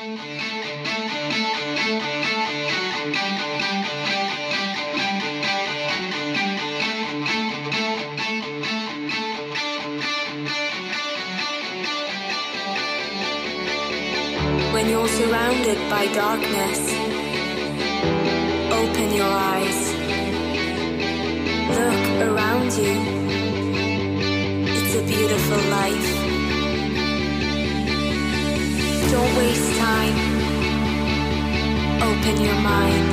When you're surrounded by darkness, open your eyes. Look around you. It's a beautiful life. Don't waste time. Open your mind.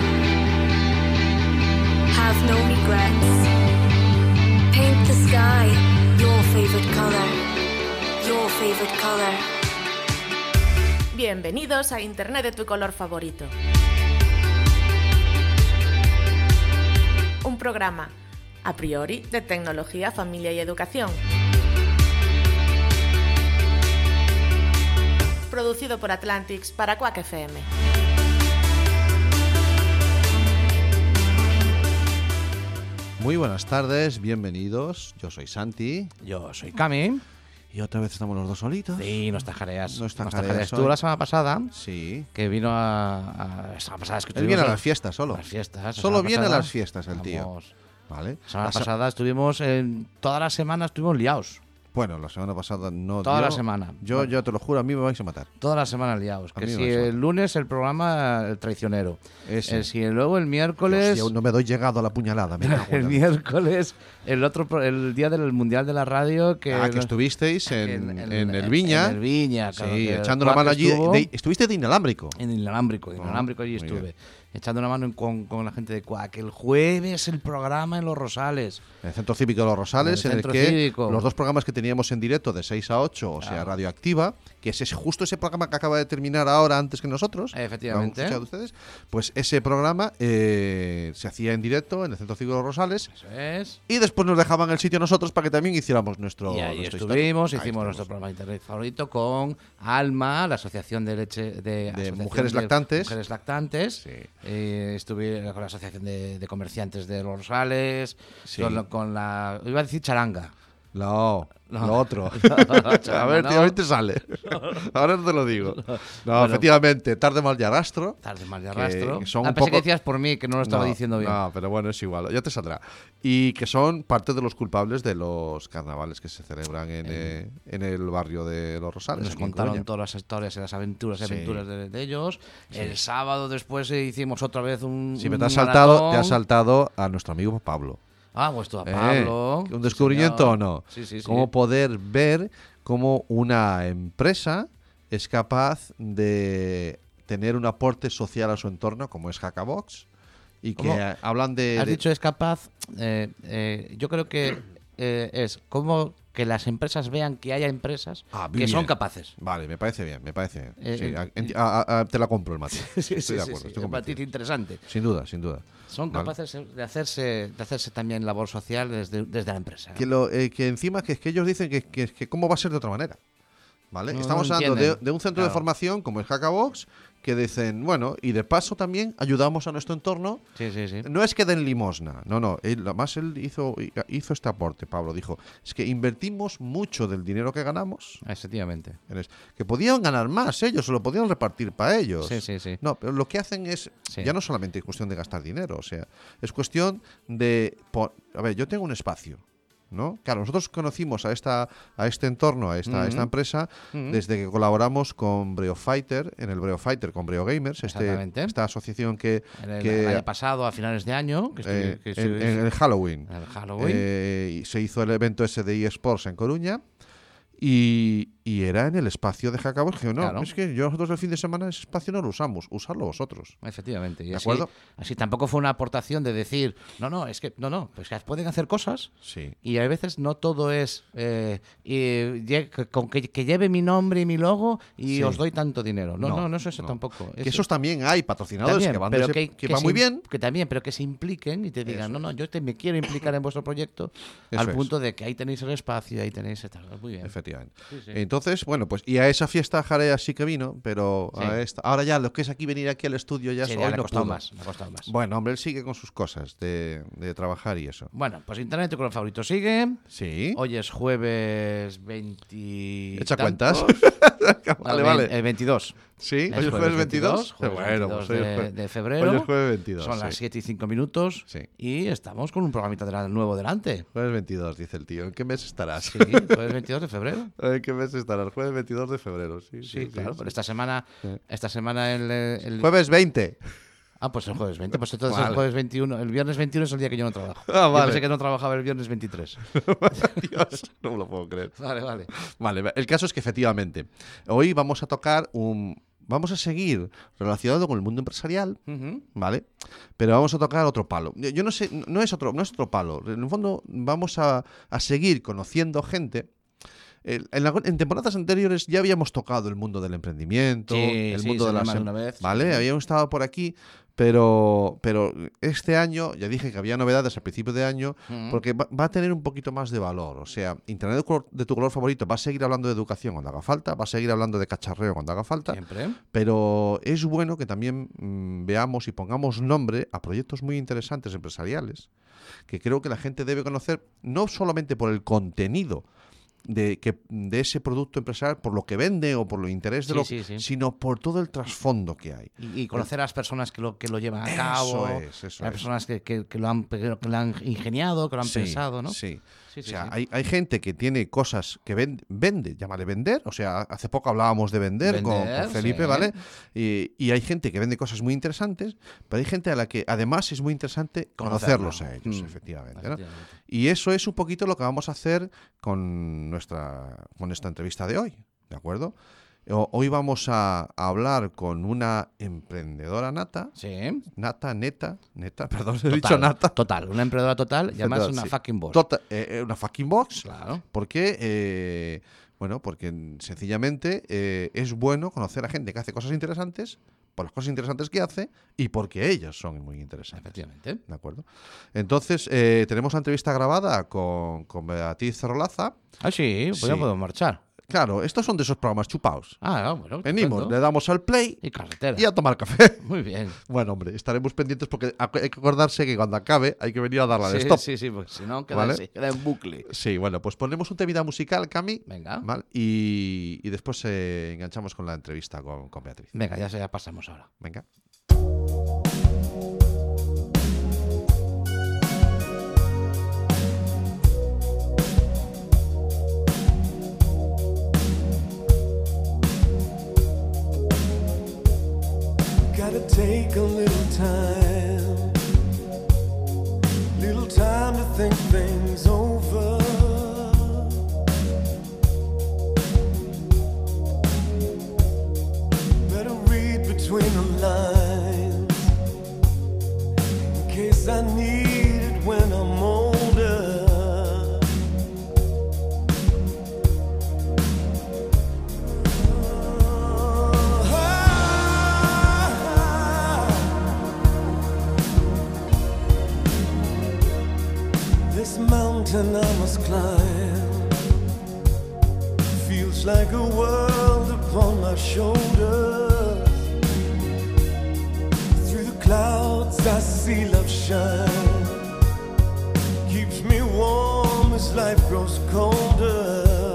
Have no regrets. Paint the sky your favorite color. Your favorite color. Bienvenidos a Internet de tu color favorito. Un programa, a priori, de tecnología, familia y educación. Producido por Atlantics para Quack FM. Muy buenas tardes, bienvenidos. Yo soy Santi Yo soy Cami. y otra vez estamos los dos solitos. Sí, no tajareas. No No tajareas. Tú la semana pasada, Sí. que vino a. a la semana pasada es que Él viene a las fiestas solo. a las fiestas. Solo viene a pasada las fiestas el tío. Vale. La semana La se- pasada estuvimos en. Toda la semana estuvimos liados. Bueno, la semana pasada no. Toda la semana. Yo, yo te lo juro, a mí me vais a matar. Toda la semana liados. A Que si el lunes el programa El Traicionero. Ese. Eh, si luego el miércoles. Hostia, aún no me doy llegado a la puñalada. me en el miércoles, el otro el día del Mundial de la Radio que, Ah, que estuvisteis en, en- en en- el Viña. en el Viña, claro, sí, echando la mano allí. de- estuviste de inalámbrico. En inalámbrico, en Ah, inalámbrico allí estuve. bien. Echando una mano en- con, con la gente de Cuac. El jueves el programa en Los Rosales. En el Centro Cívico de los Rosales, En en el Centro que Cívico. los dos programas que teníamos en directo de 6 a 8, o sea. Radioactiva, que es ese- justo ese programa que acaba de terminar ahora antes que nosotros, Efectivamente. escuchado ustedes, pues ese programa eh, se hacía en directo en el Centro de los Rosales Eso es. y después nos dejaban el sitio nosotros para que también hiciéramos nuestro y ahí nuestra estuvimos. Ahí hicimos nuestro programa de internet favorito con Alma, la Asociación de Leche de, Asociación Mujeres de Lactantes. Mujeres Lactantes. Sí. Eh, estuve con la Asociación de, de Comerciantes de Los Rosales. Sí. Con la. Iba a decir charanga. No, No. lo otro. A ver, no. tío, a ver te sale. Ahora te lo digo. No, Bueno. efectivamente, tarde mal y arrastro. Tarde mal que arrastro. son Ah, un pensé poco- que decías por mí, que no lo estaba No, diciendo bien. No, pero bueno, es igual, ya te saldrá. Y que son parte de los culpables de los carnavales que se celebran en, eh, en el barrio de Los Rosales. Nos contaron todas las historias y las aventuras y Sí. aventuras de, de ellos. El sábado después eh, hicimos otra vez un. Si me te has saltado, te has saltado a nuestro amigo Pablo. Ah, pues tú a Eh, Pablo. ¿Un sí, descubrimiento señor. o no? Sí, sí, sí. Cómo poder ver cómo una empresa es capaz de tener un aporte social a su entorno, como es Hackabox, y que ¿Cómo? eh, hablan de... Has de- dicho es capaz. eh, eh, yo creo que eh, es como que las empresas vean que haya empresas Ah, que son bien. capaces. Vale, me parece bien, me parece bien. Eh, Sí, eh, a- enti- a- a- a- te la compro el matiz. Sí, estoy sí, de acuerdo, estoy matiz interesante. Sin duda, sin duda. Son Vale. capaces de hacerse, de hacerse también labor social desde, desde la empresa. Que, lo, eh, que encima que, es que ellos dicen que, que, que cómo va a ser de otra manera. ¿Vale? No, Estamos no hablando de, de un centro de Claro. formación como el Hackabox, que dicen, bueno, y de paso también ayudamos a nuestro entorno. Sí, sí, sí. No es que den limosna, no, no. Él, además, él hizo, hizo este aporte, Pablo. Dijo, es que invertimos mucho del dinero que ganamos. Efectivamente. que podían ganar más ellos, se lo podían repartir para ellos. Sí, sí, sí. No, pero lo que hacen es, ya no solamente es cuestión de gastar dinero, o sea, es cuestión de, a ver, yo tengo un espacio, ¿no? Claro, nosotros conocimos a esta, a este entorno, a esta, esta empresa, desde que colaboramos con Breo Fighter, en el Breo Fighter, con Breo Gamers, este, esta asociación que, el, que, el año pasado, a finales de año, que eh, que en, el Halloween, en el Halloween. eh, y se hizo el evento ese de eSports en Coruña. Y, y era en el espacio de Hackabox. Dije, no, Claro. es que nosotros el fin de semana ese espacio no lo usamos, usarlo vosotros. Efectivamente. Y ¿De así, acuerdo? así tampoco fue una aportación de decir, no, no, es que, no, no, pues que pueden hacer cosas Sí. y a veces no todo es eh, y con que, que lleve mi nombre y mi logo y Sí. os doy tanto dinero. No, no, No, no, es eso no. tampoco. Que esos también hay patrocinadores También, que van, pero ese- que, que que va se muy bien. Que también, pero que se impliquen y te digan, Eso no, no, yo te, me quiero implicar en vuestro proyecto Eso al es. punto de que ahí tenéis el espacio, ahí tenéis. Muy bien. Efectivamente. Sí, sí. Entonces, bueno, pues y a esa fiesta Jarea sí que vino, pero Sí. a esta, ahora ya lo que es aquí venir aquí al estudio ya hoy no costado más, le ha costado más. Bueno, hombre, él sigue con sus cosas de, de trabajar y eso. Bueno, pues Internet tu color favorito sigue. Sí. Hoy es jueves 20. Echa tantos. cuentas. vale, vale. el 22. Sí, hoy es jueves 22. jueves bueno, 22 pues hoy de, de febrero. Hoy es jueves 22. Son sí. las 7 y 5 minutos. Sí. Y estamos con un programita de- nuevo delante. Jueves 22, dice el tío. ¿En qué mes estarás? Sí, jueves 22 de febrero. ¿En qué mes estarás? Jueves 22 de febrero, sí. Sí, claro. sí. Pero esta semana, esta semana el, el- Jueves 20. Ah, pues el jueves 20. Pues entonces Vale. el jueves 21. El viernes 21 es el día que yo no trabajo. Ah, Yo vale. pensé que no trabajaba el viernes 23. Dios, no me lo puedo creer. Vale, vale. Vale, el caso es que efectivamente, hoy vamos a tocar un... Vamos a seguir relacionado con el mundo empresarial. ¿vale? Pero vamos a tocar otro palo. Yo yo no sé, no es otro, no es otro palo. En el fondo vamos a, a seguir conociendo gente. El- En, la- en temporadas anteriores ya habíamos tocado el mundo del emprendimiento, Sí, el sí, mundo de las una vez, ¿vale? sí. Habíamos estado por aquí, pero pero este año ya dije que había novedades al principio de año porque va, va a tener un poquito más de valor. O sea, Internet de, color- de tu color favorito va a seguir hablando de educación cuando haga falta, va a seguir hablando de cacharreo cuando haga falta, Siempre. pero es bueno que también mm, veamos y pongamos nombre a proyectos muy interesantes empresariales que creo que la gente debe conocer no solamente por el contenido de, que, de ese producto empresarial, por lo que vende o por el interés de Sí, lo sí, sí. sino por todo el trasfondo que hay. Y, y conocer a las personas que lo, que lo llevan a Eso cabo. es, eso las es. personas que, que- que lo han, que lo han ingeniado, que lo han pensado, ¿no? Sí. Sí, o sea, sí. Hay, hay gente que tiene cosas que ven- vende, llámale vender. O sea, hace poco hablábamos de vender, con- Felipe. ¿vale? Y, y hay gente que vende cosas muy interesantes, pero hay gente a la que además es muy interesante conocerlos a ellos, Mm, efectivamente. ¿no? efectivamente. Y eso es un poquito lo que vamos a hacer con nuestra con esta entrevista de hoy, ¿de acuerdo? Hoy vamos a, hablar con una emprendedora nata, Sí. nata, neta, neta, perdón, he Total, dicho nata. Total, una emprendedora total y además una sí. fucking. Tota- eh, eh, una fucking box. Claro. Porque, eh, bueno, porque sencillamente eh, es bueno conocer a gente que hace cosas interesantes, por las cosas interesantes que hace y porque ellas son muy interesantes. Efectivamente. ¿De acuerdo? Entonces, tenemos una entrevista grabada con, con Beatriz Rolaza. Ah, sí, pues Sí. ya podemos marchar. Claro, estos son de esos programas chupaos. Ah, bueno. Venimos, estupendo. le damos al play Y carretera. y a tomar café. Muy bien. Bueno, hombre, estaremos pendientes porque hay que acordarse que cuando acabe hay que venir a darle al Sí, stop. sí, sí, porque si no queda, ¿Vale? así, queda en bucle. Sí, bueno, pues ponemos un temida musical, Cami. Venga. ¿vale? Y, y después eh, enganchamos con la entrevista con, con Beatriz. Venga, ya, se- ya pasamos ahora. Venga. Take a little time, mountain I must climb feels like a world upon my shoulders. Through the clouds I see love shine, keeps me warm as life grows colder.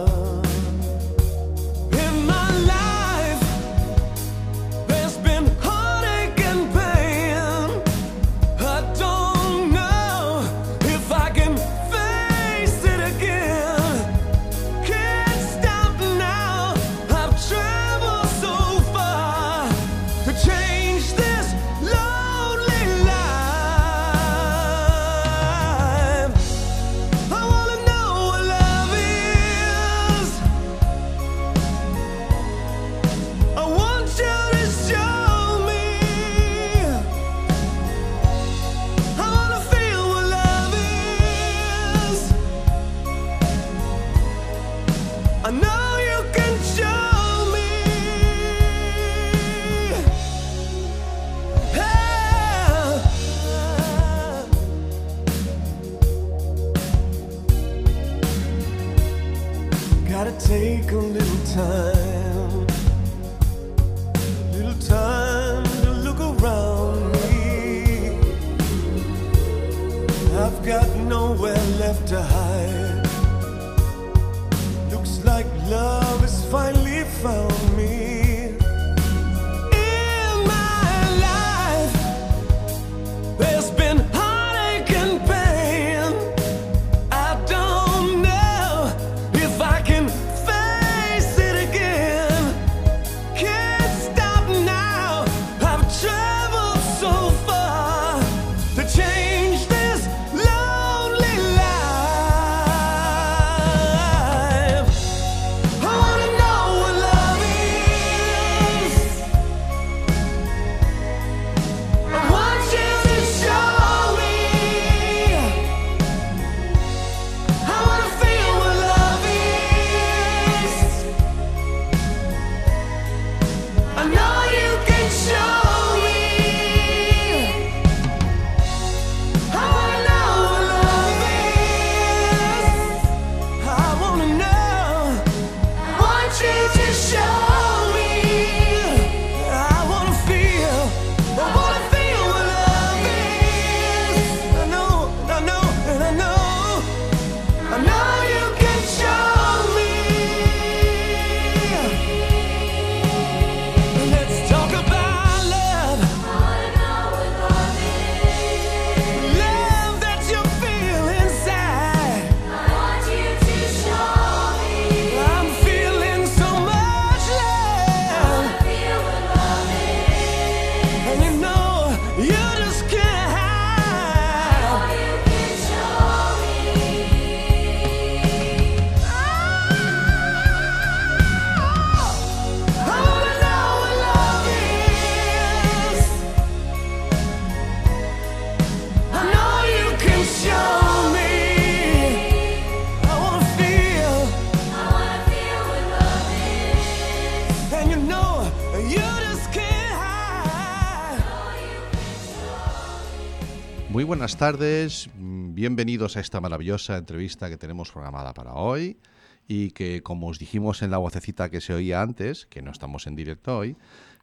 Tardes, mm, bienvenidos a esta maravillosa entrevista que tenemos programada para hoy y que como os dijimos en la vocecita que se oía antes, que no estamos en directo hoy,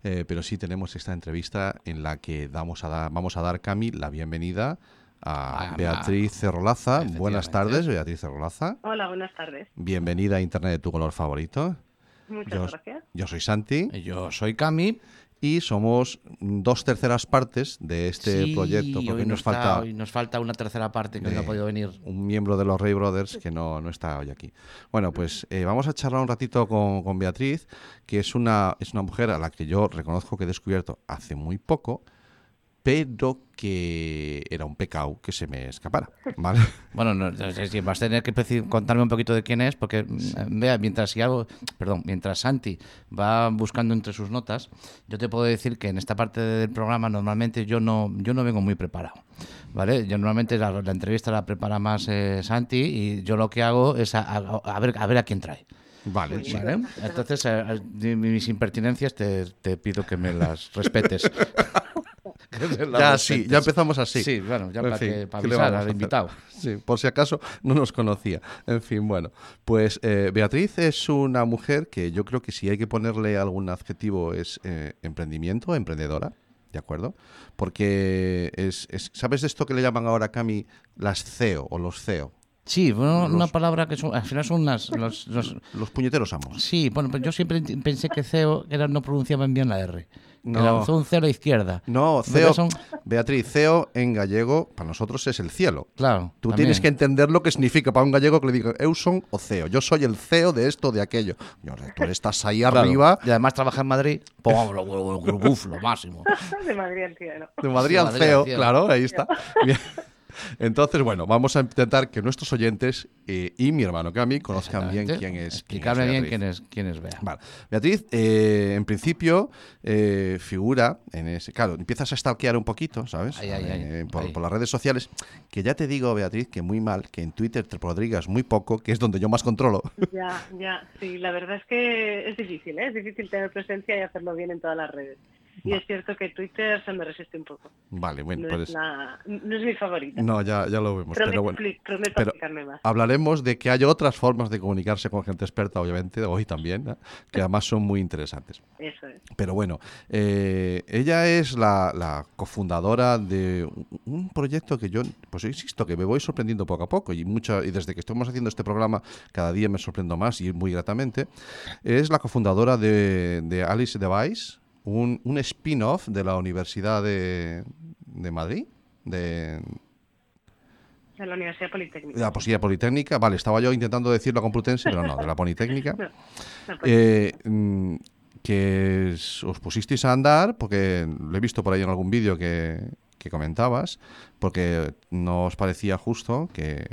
eh, pero sí tenemos esta entrevista en la que damos a dar- vamos a dar, Cami, la bienvenida a Ah, Beatriz Cerrolaza. Buenas tardes, Beatriz Cerrolaza. Hola, buenas tardes. Bienvenida a Internet de tu color favorito. Muchas Yo, gracias. yo soy Santi Yo soy Cami. Y somos dos terceras partes de este Sí, proyecto, porque hoy hoy no nos está- falta hoy nos falta una tercera parte que no ha podido venir. un miembro de los Ray Brothers que no, no está hoy aquí. Bueno, pues eh, vamos a charlar un ratito con, con Beatriz, que es una, es una mujer a la que yo reconozco que he descubierto hace muy poco, pero que era un pecado que se me escapara. ¿vale? Bueno, no, no sé si vas a tener que contarme un poquito de quién es, porque mm, vea, mientras si hago, perdón, mientras Santi va buscando entre sus notas, yo te puedo decir que en esta parte del programa normalmente yo no, yo no vengo muy preparado, ¿vale? Yo normalmente la, la entrevista la prepara más eh, Santi y yo lo que hago es a, a- a ver a ver a quién trae. Vale, sí. ¿Vale? Entonces, de mis impertinencias te, te pido que me las respetes. Ya sí, ya empezamos así. Sí, bueno, ya En para, fin, que, para ¿qué le avisar al invitado. Sí, por si acaso no nos conocía. En fin, bueno, pues eh, Beatriz es una mujer que yo creo que si hay que ponerle algún adjetivo es eh, emprendimiento, emprendedora, ¿de acuerdo? Porque es, es- ¿sabes de esto que le llaman ahora, Cami, las CEO o los CEO? Sí, bueno, una Los- palabra que son, al final son unas... Los, los- Los puñeteros amos. sí, bueno, pues yo siempre pensé que CEO era, no pronunciaban bien la R. No. Fue un cero izquierda. No, CEO, son- Beatriz, CEO en gallego para nosotros es el cielo. Claro. Tú también. tienes que entender lo que significa para un gallego que le diga Euson o CEO. Yo soy el CEO de esto, de aquello. Yo, tú estás ahí Claro. arriba, Y además trabaja en Madrid. Pues lo, lo- lo- uf, lo máximo. De Madrid al cielo. de Madrid De al Madrid al CEO, claro, ahí está. Bien. Entonces, bueno, vamos a intentar que nuestros oyentes eh, y mi hermano Cami conozcan bien quién es. Explicarme quién es bien quién es, quién es Bea. Vale. Beatriz, eh, en principio, eh, figura en ese. Claro, empiezas a stalkear un poquito, ¿sabes? Eh, por las redes sociales. Que ya te digo, Beatriz, que muy mal, que en Twitter te podrigas muy poco, que es donde yo más controlo. Ya, ya, sí, la verdad es que es difícil, ¿eh? Es difícil tener presencia y hacerlo bien en todas las redes. Y es cierto que Twitter se me resiste un poco. Vale, bueno, no, pues... es la- no es mi favorita. No, ya, ya lo vemos, prometo pero bueno. prometo Pero más. hablaremos de que hay otras formas de comunicarse con gente experta, obviamente, hoy también, ¿eh? que además son muy interesantes. Eso es. Pero bueno, eh, ella es la, la cofundadora de un- un proyecto que yo, pues insisto, que me voy sorprendiendo poco a poco y, mucho, y desde que estamos haciendo este programa cada día me sorprendo más y muy gratamente. Es la cofundadora de, de Alice Device, un, un spin-off de la Universidad de, de Madrid, de, De la Universidad de Politécnica. la Posibilidad Politécnica. Vale, estaba yo intentando decir la Complutense, pero no, de la Politécnica. No, Politécnica. Eh, mm, que os pusisteis a andar, porque lo he visto por ahí en algún vídeo que, que comentabas, porque no os parecía justo que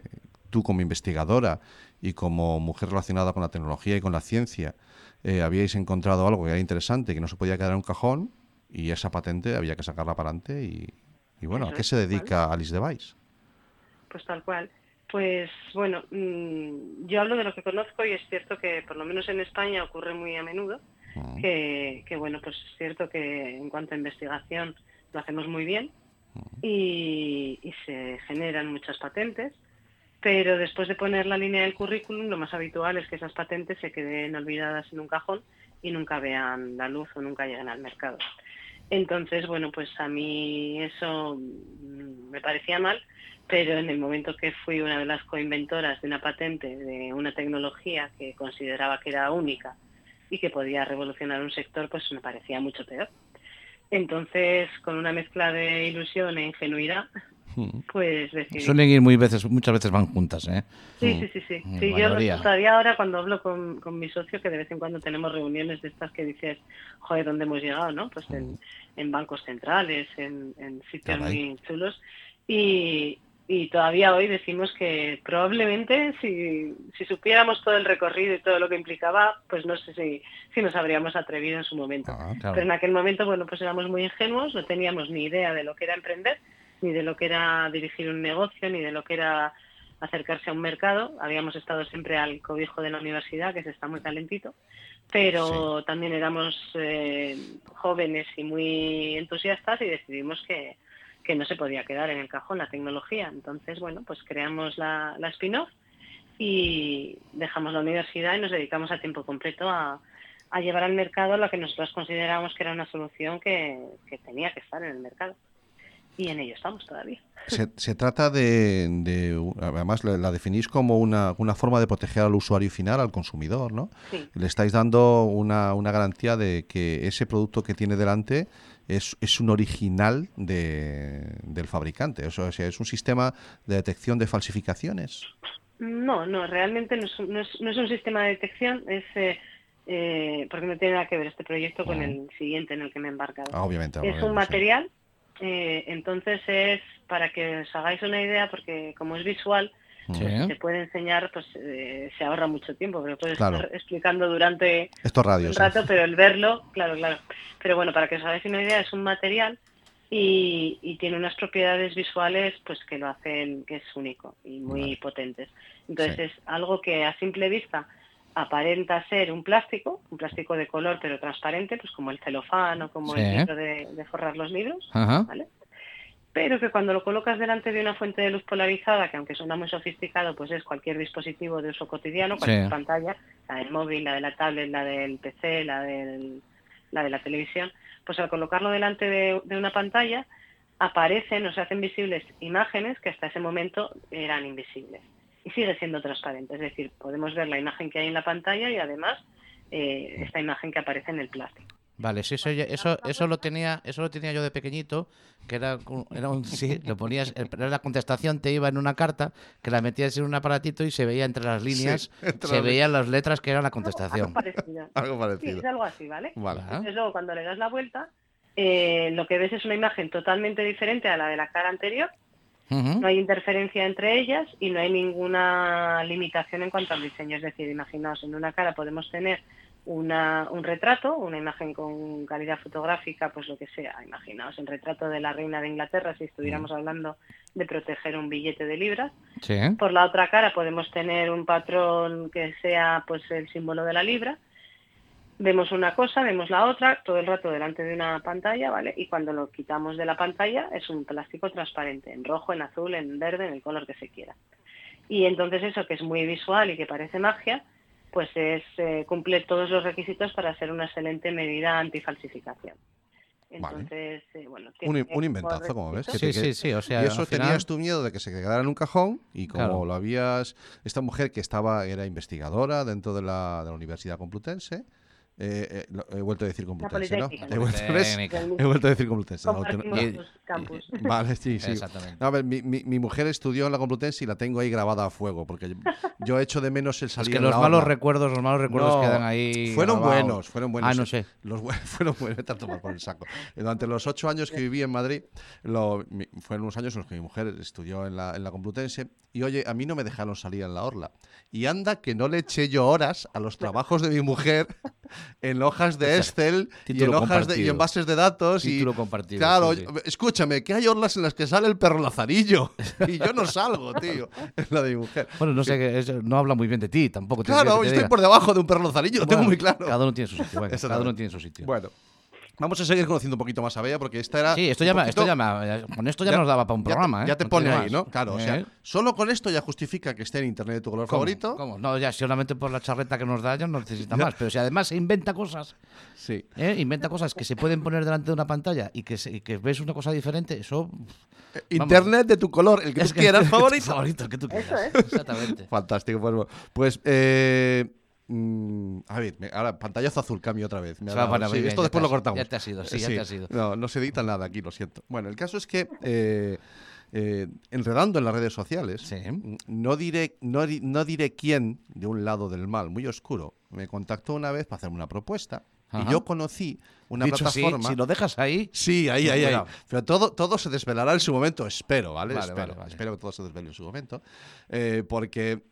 tú como investigadora y como mujer relacionada con la tecnología y con la ciencia eh, habíais encontrado algo que era interesante, que no se podía quedar en un cajón y esa patente había que sacarla para adelante y, y bueno, ¿a qué se dedica Alice Device? Pues tal cual. Pues bueno, mm, yo hablo de lo que conozco y es cierto que por lo menos en España ocurre muy a menudo Mm, que, que, bueno, pues es cierto que en cuanto a investigación lo hacemos muy bien y, y se generan muchas patentes, pero después de poner la línea del currículum lo más habitual es que esas patentes se queden olvidadas en un cajón y nunca vean la luz o nunca lleguen al mercado. Entonces, bueno, pues a mí eso mm, me parecía mal, pero en el momento que fui una de las coinventoras de una patente de una tecnología que consideraba que era única y que podía revolucionar un sector, pues me parecía mucho peor. Entonces, con una mezcla de ilusión e ingenuidad, pues decidí. Suelen ir muy veces, muchas veces van juntas, ¿eh? Sí, sí, sí, sí. Mm, Sí, yo todavía ahora cuando hablo con, con mi socio, que de vez en cuando tenemos reuniones de estas que dices, joder, ¿dónde hemos llegado? ¿no? Pues en, en bancos centrales, en, en sitios muy chulos. Y, y todavía hoy decimos que probablemente si, si supiéramos todo el recorrido y todo lo que implicaba, pues no sé si, si nos habríamos atrevido en su momento. Ah, claro. Pero en aquel momento, bueno, pues éramos muy ingenuos, no teníamos ni idea de lo que era emprender, ni de lo que era dirigir un negocio, ni de lo que era acercarse a un mercado. Habíamos estado siempre al cobijo de la universidad, que se está muy calentito, pero también éramos eh, jóvenes y muy entusiastas y decidimos que, que no se podía quedar en el cajón la tecnología. Entonces, bueno, pues creamos la, la spin-off y dejamos la universidad y nos dedicamos a tiempo completo a, a llevar al mercado lo que nosotros consideramos que era una solución que, que tenía que estar en el mercado. Y en ello estamos todavía. Se, se trata de, de- además la, definís como una, una forma de proteger al usuario final, al consumidor, ¿no? Sí. Le estáis dando una, una garantía de que ese producto que tiene delante es, es un original de- del fabricante. O sea, es un sistema de detección de falsificaciones. No, no, realmente no es, un- no es, no es un sistema de detección, es eh, eh, porque no tiene nada que ver este proyecto con el siguiente en el que me he embarcado. Ah, obviamente. es un sí. Eh, entonces es para que os hagáis una idea, porque como es visual, Sí. se puede enseñar, pues eh, se ahorra mucho tiempo, porque puedes Claro. estar explicando durante Esto es radio. un rato, pero el verlo, claro, claro. Pero bueno, para que os hagáis una idea, es un material y, y tiene unas propiedades visuales pues que lo hacen que es único y muy Vale. potentes. Entonces Sí. es algo que a simple vista aparenta ser un plástico, un plástico de color pero transparente, pues como el celofán o como Sí. el libro de, de forrar los libros, Ajá. ¿vale? Pero que cuando lo colocas delante de una fuente de luz polarizada, que aunque suena muy sofisticado, pues es cualquier dispositivo de uso cotidiano, cualquier Sí. pantalla, la del móvil, la de la tablet, la del PC, la, del, la de la televisión, pues al colocarlo delante de, de una pantalla aparecen o se hacen visibles imágenes que hasta ese momento eran invisibles. Y sigue siendo transparente, es decir, podemos ver la imagen que hay en la pantalla y además eh, esta imagen que aparece en el plástico. Vale, sí, eso, eso, eso lo tenía, eso lo tenía yo de pequeñito, que era, un- era un sí, lo ponías, era la contestación te iba en una carta, que la metías en un aparatito y se veía entre las líneas, entre se las veían las letras que eran la Algo contestación. parecido. Algo Sí, parecido. es algo así, ¿vale? Vale. Entonces luego cuando le das la vuelta, eh, lo que ves es una imagen totalmente diferente a la de la cara anterior, No hay interferencia entre ellas y no hay ninguna limitación en cuanto al diseño. Es decir, imaginaos, en una cara podemos tener una, un retrato, una imagen con calidad fotográfica, pues lo que sea. Imaginaos el retrato de la reina de Inglaterra si estuviéramos hablando de proteger un billete de libras. Sí. Por la otra cara podemos tener un patrón que sea pues el símbolo de la libra vemos una cosa, vemos la otra, todo el rato delante de una pantalla, ¿vale? Y cuando lo quitamos de la pantalla es un plástico transparente, en rojo, en azul, en verde, en el color que se quiera. Y entonces eso que es muy visual y que parece magia, pues es eh, cumple todos los requisitos para ser una excelente medida antifalsificación. Vale. Entonces, eh, bueno, Un, tiene un inventazo, como ves. que Sí, te- sí, sí, o sea, y eso final- tenías tu miedo de que se quedara en un cajón y como Claro. lo habías... Esta mujer que estaba era investigadora dentro de la, de la Universidad Complutense. Eh, eh, lo- he vuelto a decir Complutense, ¿no? He vuelto. He vuelto a decir Complutense. los campus. Vale, sí, sí. Exactamente. No, a ver, mi, mi- mi mujer estudió en la Complutense y la tengo ahí grabada a fuego, porque yo, yo echo de menos el Es salir que en los la malos horna. recuerdos, los malos recuerdos No, quedan ahí. Fueron grabados. buenos, fueron buenos. Ah, no sé. Los fueron buenos, a tomar por el saco. Durante los ocho años que viví en Madrid, lo- mi- fueron unos años en los que mi mujer estudió en la, en la Complutense y oye, a mí no me dejaron salir en la orla. Y anda que no le eché yo horas a los trabajos de mi mujer en hojas de Excel y en hojas de, y en bases de datos. Título y, compartido, Claro, sí, sí. escúchame, que hay orlas en las que sale el perro lazarillo y yo no salgo, tío, en la de mujer. Bueno, no sé, que no habla muy bien de ti tampoco. Claro, te estoy diga. por debajo de un perro lazarillo, lo tengo muy claro. Cada uno tiene su sitio. cada uno tiene su sitio. Bueno, vamos a seguir conociendo un poquito más a Bella porque esta era. sí, esto ya, poquito- esto ya me- con esto ya, nos daba para un ya te- programa, ¿eh? Ya te No pone ahí, más. ¿no? Claro, o sea, ¿Eh? solo con esto ya justifica que esté en internet de tu color ¿Cómo? favorito. ¿Cómo? No, ya solamente por la charreta que nos da ya no necesita más. Pero si además se inventa cosas, Sí. ¿eh? inventa cosas que se pueden poner delante de una pantalla y que, se- y que ves una cosa diferente, eso Eh, Internet de tu color, el que es tú quieras, favorito. favorito, el que tú quieras. Eso Exactamente. Fantástico, pues, bueno. pues eh, mm, a ver, me- ahora pantallazo azul, cambio otra vez. Me ha Se va dado- para sí, muy bien, esto después lo cortamos. ya te has ido, sí, ya te has ido. No, no se edita nada aquí, lo siento. Bueno, el caso es que eh, eh, enredando en las redes sociales, Sí. mm, no diré, no, di- no diré quién de un lado del mal, muy oscuro, me contactó una vez para hacerme una propuesta y yo conocí una Dicho plataforma. si lo dejas ahí, Sí, ahí, ahí, ahí. Pero todo, todo se desvelará en su momento, espero, ¿vale? Vale, espero, vale, vale. espero que todo se desvele en su momento. Eh, porque,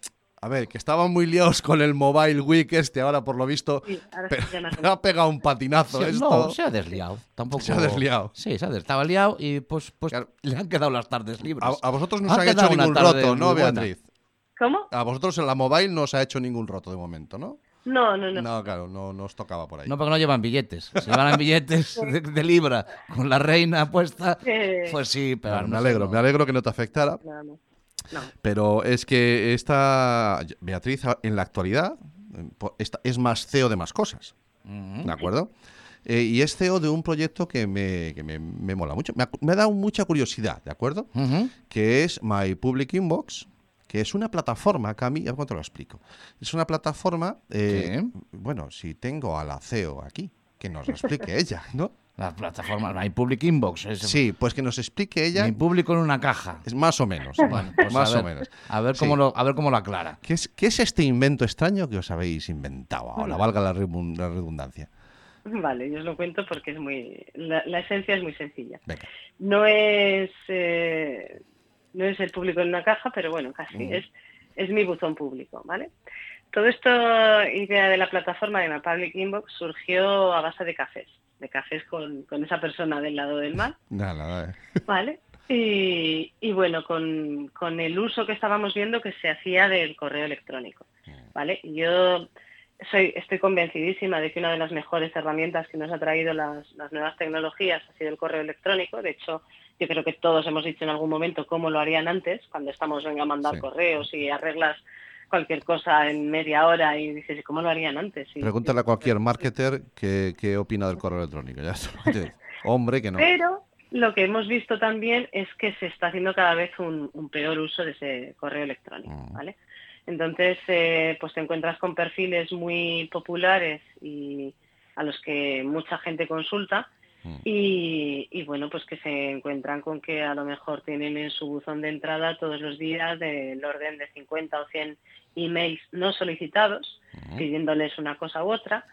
a ver, que estaban muy liados con el Mobile Week este ahora, por lo visto. Sí, ahora pero ha pegado un patinazo se- esto. no, se ha desliado. Tampoco... Se ha desliado. Sí, se ha des- estaba liado y pues, pues Claro. le han quedado las tardes libres. a, a vosotros no Ha os han hecho ningún roto, ¿no. Beatriz? ¿Cómo? A vosotros en la Mobile no os ha hecho ningún roto de momento, ¿no? No, no, no. No, claro, no, no os tocaba por ahí. No, porque no llevan billetes. Si llevaran billetes de, de libra con la reina puesta, pues sí, pero no me sé, alegro, no. me alegro que no te afectara. no, no. Pero es que esta Beatriz en la actualidad eh, es más CEO de más cosas. ¿De acuerdo? Eh, y es CEO de un proyecto que me, que me, me mola mucho. Me ha, me ha dado mucha curiosidad, ¿de acuerdo? Que es My Public Inbox, que es una plataforma, Cami, ya te lo explico. Es una plataforma, eh, bueno, si tengo a la CEO aquí, que nos lo explique ella, ¿no? Las plataformas, My Public Inbox. Es Sí, pues que nos explique ella. Mi público en una caja. Es más o menos. Bueno, pues más a o ver, menos. A ver, Sí. cómo lo, a ver cómo lo aclara. ¿Qué es, qué es este invento extraño que os habéis inventado ahora? Valga la la redundancia. Vale, yo os lo cuento porque es muy. La, la esencia es muy sencilla. Venga. No es. eh, no es el público en una caja, pero bueno, casi. Mm. Es, es mi buzón público, ¿vale? Todo esto, idea de la plataforma de My Public Inbox, surgió a base de cafés. De cafés con, con esa persona del lado del mal. Nada, nada. Vale. Y, y bueno, con, con el uso que estábamos viendo que se hacía del correo electrónico. ¿Vale? Yo soy, estoy convencidísima de que una de las mejores herramientas que nos ha traído las, las nuevas tecnologías ha sido el correo electrónico. De hecho, yo creo que todos hemos dicho en algún momento cómo lo harían antes, cuando estamos venga a mandar Sí. correos y arreglas cualquier cosa en media hora y dices, ¿y cómo lo harían antes? Y- Pregúntale a cualquier marketer qué, qué opina del correo electrónico. Ya. Hombre, que no. Pero lo que hemos visto también es que se está haciendo cada vez un, un peor uso de ese correo electrónico, Mm. ¿vale? Entonces, eh, pues te encuentras con perfiles muy populares y a los que mucha gente consulta Mm. y, y, bueno, pues que se encuentran con que a lo mejor tienen en su buzón de entrada todos los días del orden de 50 o 100 emails no solicitados pidiéndoles una cosa u otra,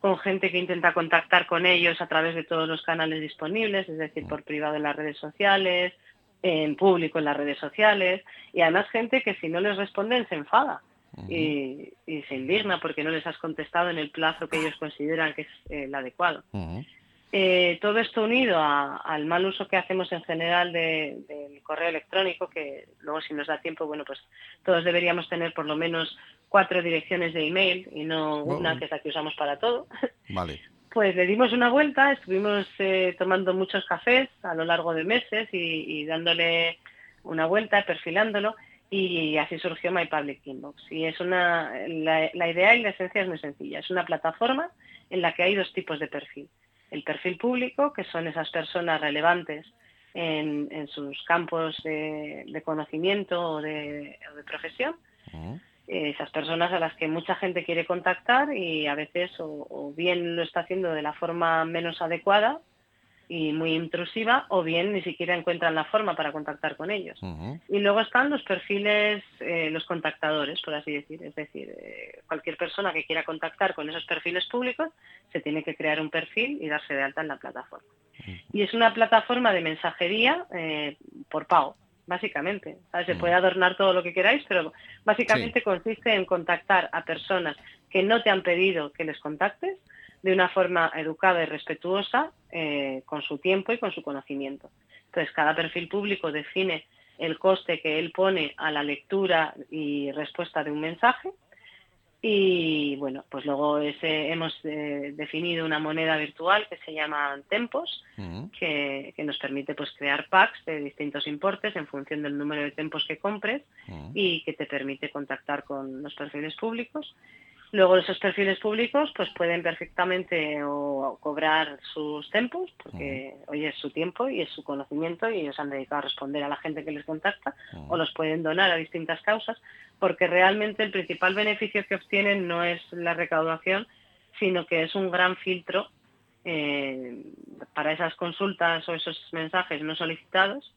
con gente que intenta contactar con ellos a través de todos los canales disponibles, es decir, por privado en las redes sociales, en público en las redes sociales, y además gente que si no les responden se enfada y, y se indigna porque no les has contestado en el plazo que ellos consideran que es eh, el adecuado. Eh, todo esto unido a- al mal uso que hacemos en general de- del correo electrónico, que luego si nos da tiempo, bueno, pues todos deberíamos tener por lo menos cuatro direcciones de email y no una que es la que usamos para todo. Vale. Pues le dimos una vuelta, estuvimos eh, tomando muchos cafés a lo largo de meses y, y dándole una vuelta, perfilándolo, y así surgió My Public Inbox. Y es una, la, la idea y la esencia es muy sencilla. Es una plataforma en la que hay dos tipos de perfil. El perfil público, que son esas personas relevantes en, en sus campos de, de conocimiento o de, o de profesión, eh, esas personas a las que mucha gente quiere contactar y a veces o, o bien lo está haciendo de la forma menos adecuada y muy intrusiva o bien ni siquiera encuentran la forma para contactar con ellos. Y luego están los perfiles, eh, los contactadores, por así decir. Es decir, eh, cualquier persona que quiera contactar con esos perfiles públicos se tiene que crear un perfil y darse de alta en la plataforma. Y es una plataforma de mensajería eh, por pago, básicamente. ¿sabes? Se puede adornar todo lo que queráis, pero básicamente consiste en contactar a personas que no te han pedido que les contactes de una forma educada y respetuosa eh, con su tiempo y con su conocimiento. Entonces, cada perfil público define el coste que él pone a la lectura y respuesta de un mensaje. Y bueno, pues luego ese, hemos eh, definido una moneda virtual que se llama Tempos, que, que nos permite pues crear packs de distintos importes en función del número de tempos que compres y que te permite contactar con los perfiles públicos. Luego esos perfiles públicos pues pueden perfectamente o cobrar sus tempos, porque hoy es su tiempo y es su conocimiento y ellos han dedicado a responder a la gente que les contacta, o los pueden donar a distintas causas, porque realmente el principal beneficio que obtienen no es la recaudación, sino que es un gran filtro eh, para esas consultas o esos mensajes no solicitados.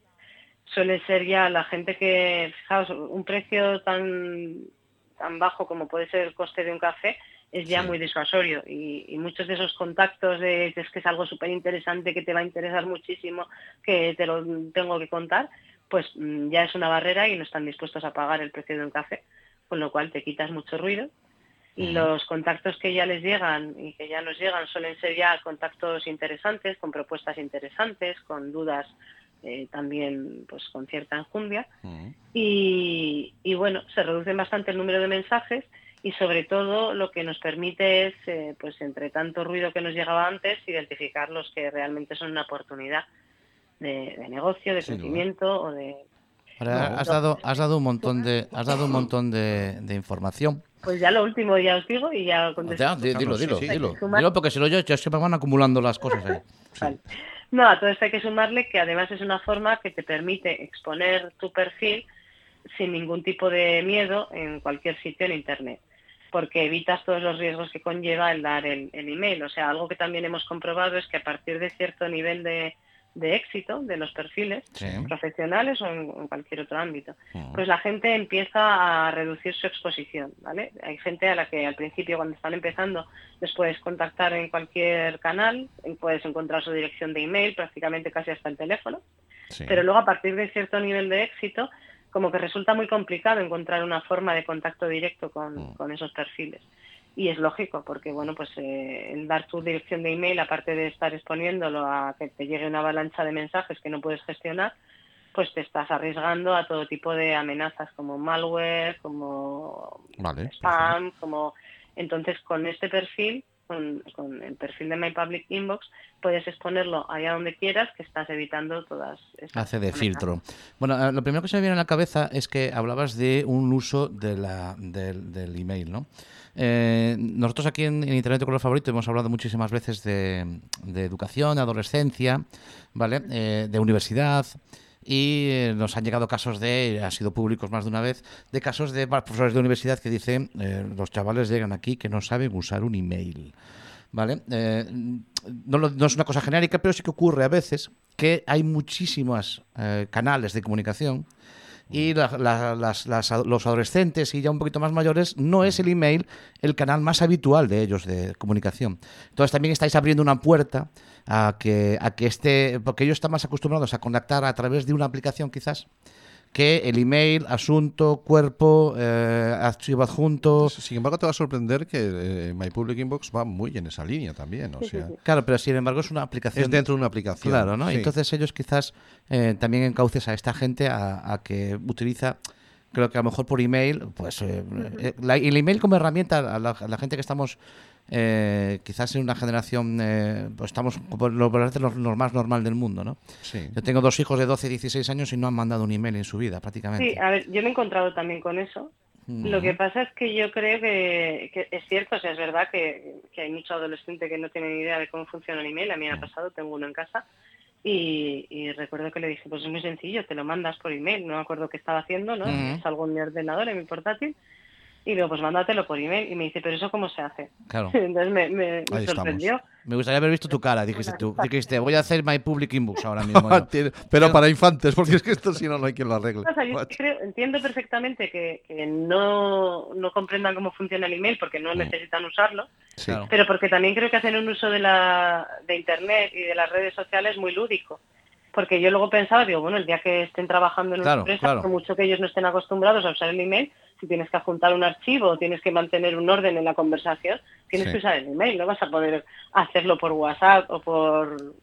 Suele ser ya la gente que, fijaos, un precio tan tan bajo como puede ser el coste de un café es ya Sí. muy disuasorio y, y muchos de esos contactos de es que es algo súper interesante, que te va a interesar muchísimo, que te lo tengo que contar, pues mm, ya es una barrera y no están dispuestos a pagar el precio de un café, con lo cual te quitas mucho ruido. Y los contactos que ya les llegan y que ya nos llegan suelen ser ya contactos interesantes, con propuestas interesantes, con dudas eh, también pues con cierta enjundia Ujú. y, y, bueno, se reduce bastante el número de mensajes y sobre todo lo que nos permite es, eh, pues entre tanto ruido que nos llegaba antes, identificar los que realmente son una oportunidad de, de negocio, de Sin duda. crecimiento o de... Ahora No. has dado, has dado un montón de, has dado un montón de, de información. Pues ya lo último ya os digo y ya contesto. Ya, di- dilo, dilo, sí. dilo. Dilo porque si lo yo, ya se me van acumulando las cosas ahí. Vale. No, a todo esto hay que sumarle que además es una forma que te permite exponer tu perfil sin ningún tipo de miedo en cualquier sitio en Internet, porque evitas todos los riesgos que conlleva el dar el, el email. O sea, algo que también hemos comprobado es que a partir de cierto nivel de, de éxito de los perfiles, Sí. profesionales o en, en cualquier otro ámbito, Ujú. pues la gente empieza a reducir su exposición, ¿vale? Hay gente a la que al principio cuando están empezando les puedes contactar en cualquier canal, puedes encontrar su dirección de email, prácticamente casi hasta el teléfono, Sí. pero luego a partir de cierto nivel de éxito, como que resulta muy complicado encontrar una forma de contacto directo con, Mm. con esos perfiles. Y es lógico, porque bueno, pues eh, el dar tu dirección de email, aparte de estar exponiéndolo a que te llegue una avalancha de mensajes que no puedes gestionar, pues te estás arriesgando a todo tipo de amenazas como malware, como Vale. spam, como entonces con este perfil, con, con el perfil de My Public Inbox, puedes exponerlo allá donde quieras, que estás evitando todas esas Hace de amenazas. filtro. Bueno, eh, lo primero que se me viene a la cabeza es que hablabas de un uso de la, del, del email, ¿no? Eh, nosotros aquí en, Internet de Color Favorito hemos hablado muchísimas veces de, de educación, adolescencia, ¿vale? Eh, de universidad. Y eh, nos han llegado casos de, ha sido públicos más de una vez, de casos de profesores de universidad que dicen, eh, los chavales llegan aquí que no saben usar un email. ¿Vale? No, no es una cosa genérica, pero sí que ocurre a veces que hay muchísimos canales de comunicación y la- la- las- los adolescentes y ya un poquito más mayores no es el email el canal más habitual de ellos de comunicación. Entonces también estáis abriendo una puerta a que, a que esté, porque ellos están más acostumbrados a conectar a través de una aplicación quizás que el email, asunto, cuerpo, eh, archivo adjunto. Sin embargo, te va a sorprender que eh, My Public Inbox va muy en esa línea también. O sea, Claro, pero sin embargo es una aplicación. es dentro de una aplicación. Claro, ¿no? Sí. Entonces ellos quizás eh, también encauces a esta gente a, a que utiliza, creo que a lo mejor por email, pues eh, eh, la- el email como herramienta a la, a la gente que estamos eh, quizás en una generación, eh, pues estamos por lo, lo, lo más normal del mundo, ¿no? Sí. Yo tengo dos hijos de 12 y 16 años y no han mandado un email en su vida, prácticamente. Sí, a ver, yo me he encontrado también con eso. Lo que pasa es que yo creo que, que es cierto, o sea, es verdad que, que hay mucho adolescente que no tiene ni idea de cómo funciona el email. A mí me ha pasado, tengo uno en casa. Y, y recuerdo que le dije, pues es muy sencillo, te lo mandas por email. No me acuerdo qué estaba haciendo, ¿no? Ujú. Salgo en mi ordenador, en mi portátil. Y digo, pues mándatelo por email. Y me dice, pero eso cómo se hace. Claro. Entonces me, me- me Ahí estamos. sorprendió. Me gustaría haber visto tu cara. Dijiste tú, dijiste, voy a hacer my public inbox ahora mismo. ¿no? Tiene- Pero para infantes, porque es que esto si no, no hay quien lo arregle. O sea, yo Macho. creo- entiendo perfectamente que, que no, no comprendan cómo funciona el email porque Mm. no necesitan usarlo. Sí. Pero porque también creo que hacen un uso de la de internet y de las redes sociales muy lúdico porque yo luego pensaba digo bueno el día que estén trabajando en una Claro, empresa claro. por mucho que ellos no estén acostumbrados a usar el email si tienes que adjuntar un archivo o tienes que mantener un orden en la conversación tienes Sí. que usar el email no vas a poder hacerlo por WhatsApp o por,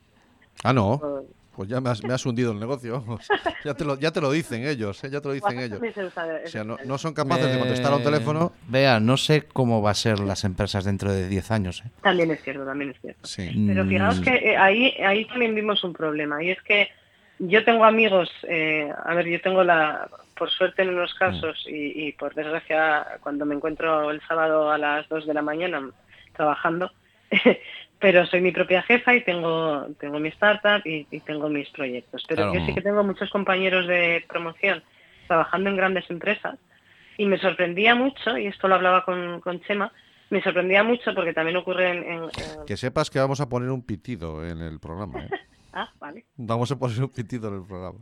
Ah, no. por Pues ya me has, me has hundido el negocio. vamos. Ya te lo, ya te lo dicen ellos, ¿eh? ya te lo dicen ellos. O sea, no, no son capaces de contestar a un teléfono. Vea, no sé cómo va a ser las empresas dentro de 10 años. ¿eh? también es cierto también es cierto Sí. Pero Mm, fijaos que eh, ahí, ahí también vimos un problema y es que yo tengo amigos, eh, a ver, yo tengo la, por suerte en unos casos y, y por desgracia cuando me encuentro el sábado a las 2 de la mañana trabajando, pero soy mi propia jefa y tengo, tengo mi startup y, y tengo mis proyectos. Pero Claro. yo sí que tengo muchos compañeros de promoción trabajando en grandes empresas y me sorprendía mucho, y esto lo hablaba con, con Chema, me sorprendía mucho porque también ocurre en- en- en Que sepas que vamos a poner un pitido en el programa. ¿eh? Ah, vale. Vamos a poner un pitido en el programa.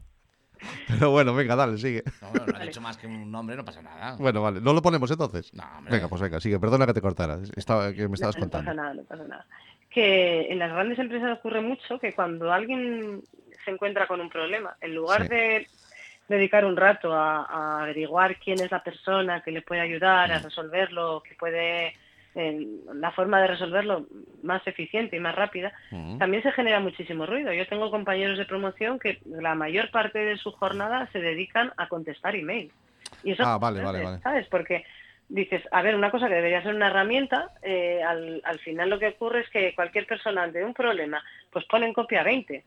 Pero bueno, venga, dale, sigue. No, no, no ha dicho más que un nombre, no pasa nada. Bueno, vale, ¿no lo ponemos entonces? No, hombre. Venga, pues venga, sigue. Perdona que te cortara. Estaba, que me estabas no, no pasa contando. nada, no pasa nada. Que en las grandes empresas ocurre mucho que cuando alguien se encuentra con un problema, en lugar Sí. de dedicar un rato a, a averiguar quién es la persona que le puede ayudar Mm. a resolverlo, que puede eh, la forma de resolverlo más eficiente y más rápida, también se genera muchísimo ruido. Yo tengo compañeros de promoción que la mayor parte de su jornada se dedican a contestar email. Y eso Ah, vale, vale, vale. ¿sabes? Porque dices, a ver, una cosa que debería ser una herramienta, eh, al, al final lo que ocurre es que cualquier persona ante un problema, pues pone en copia 20,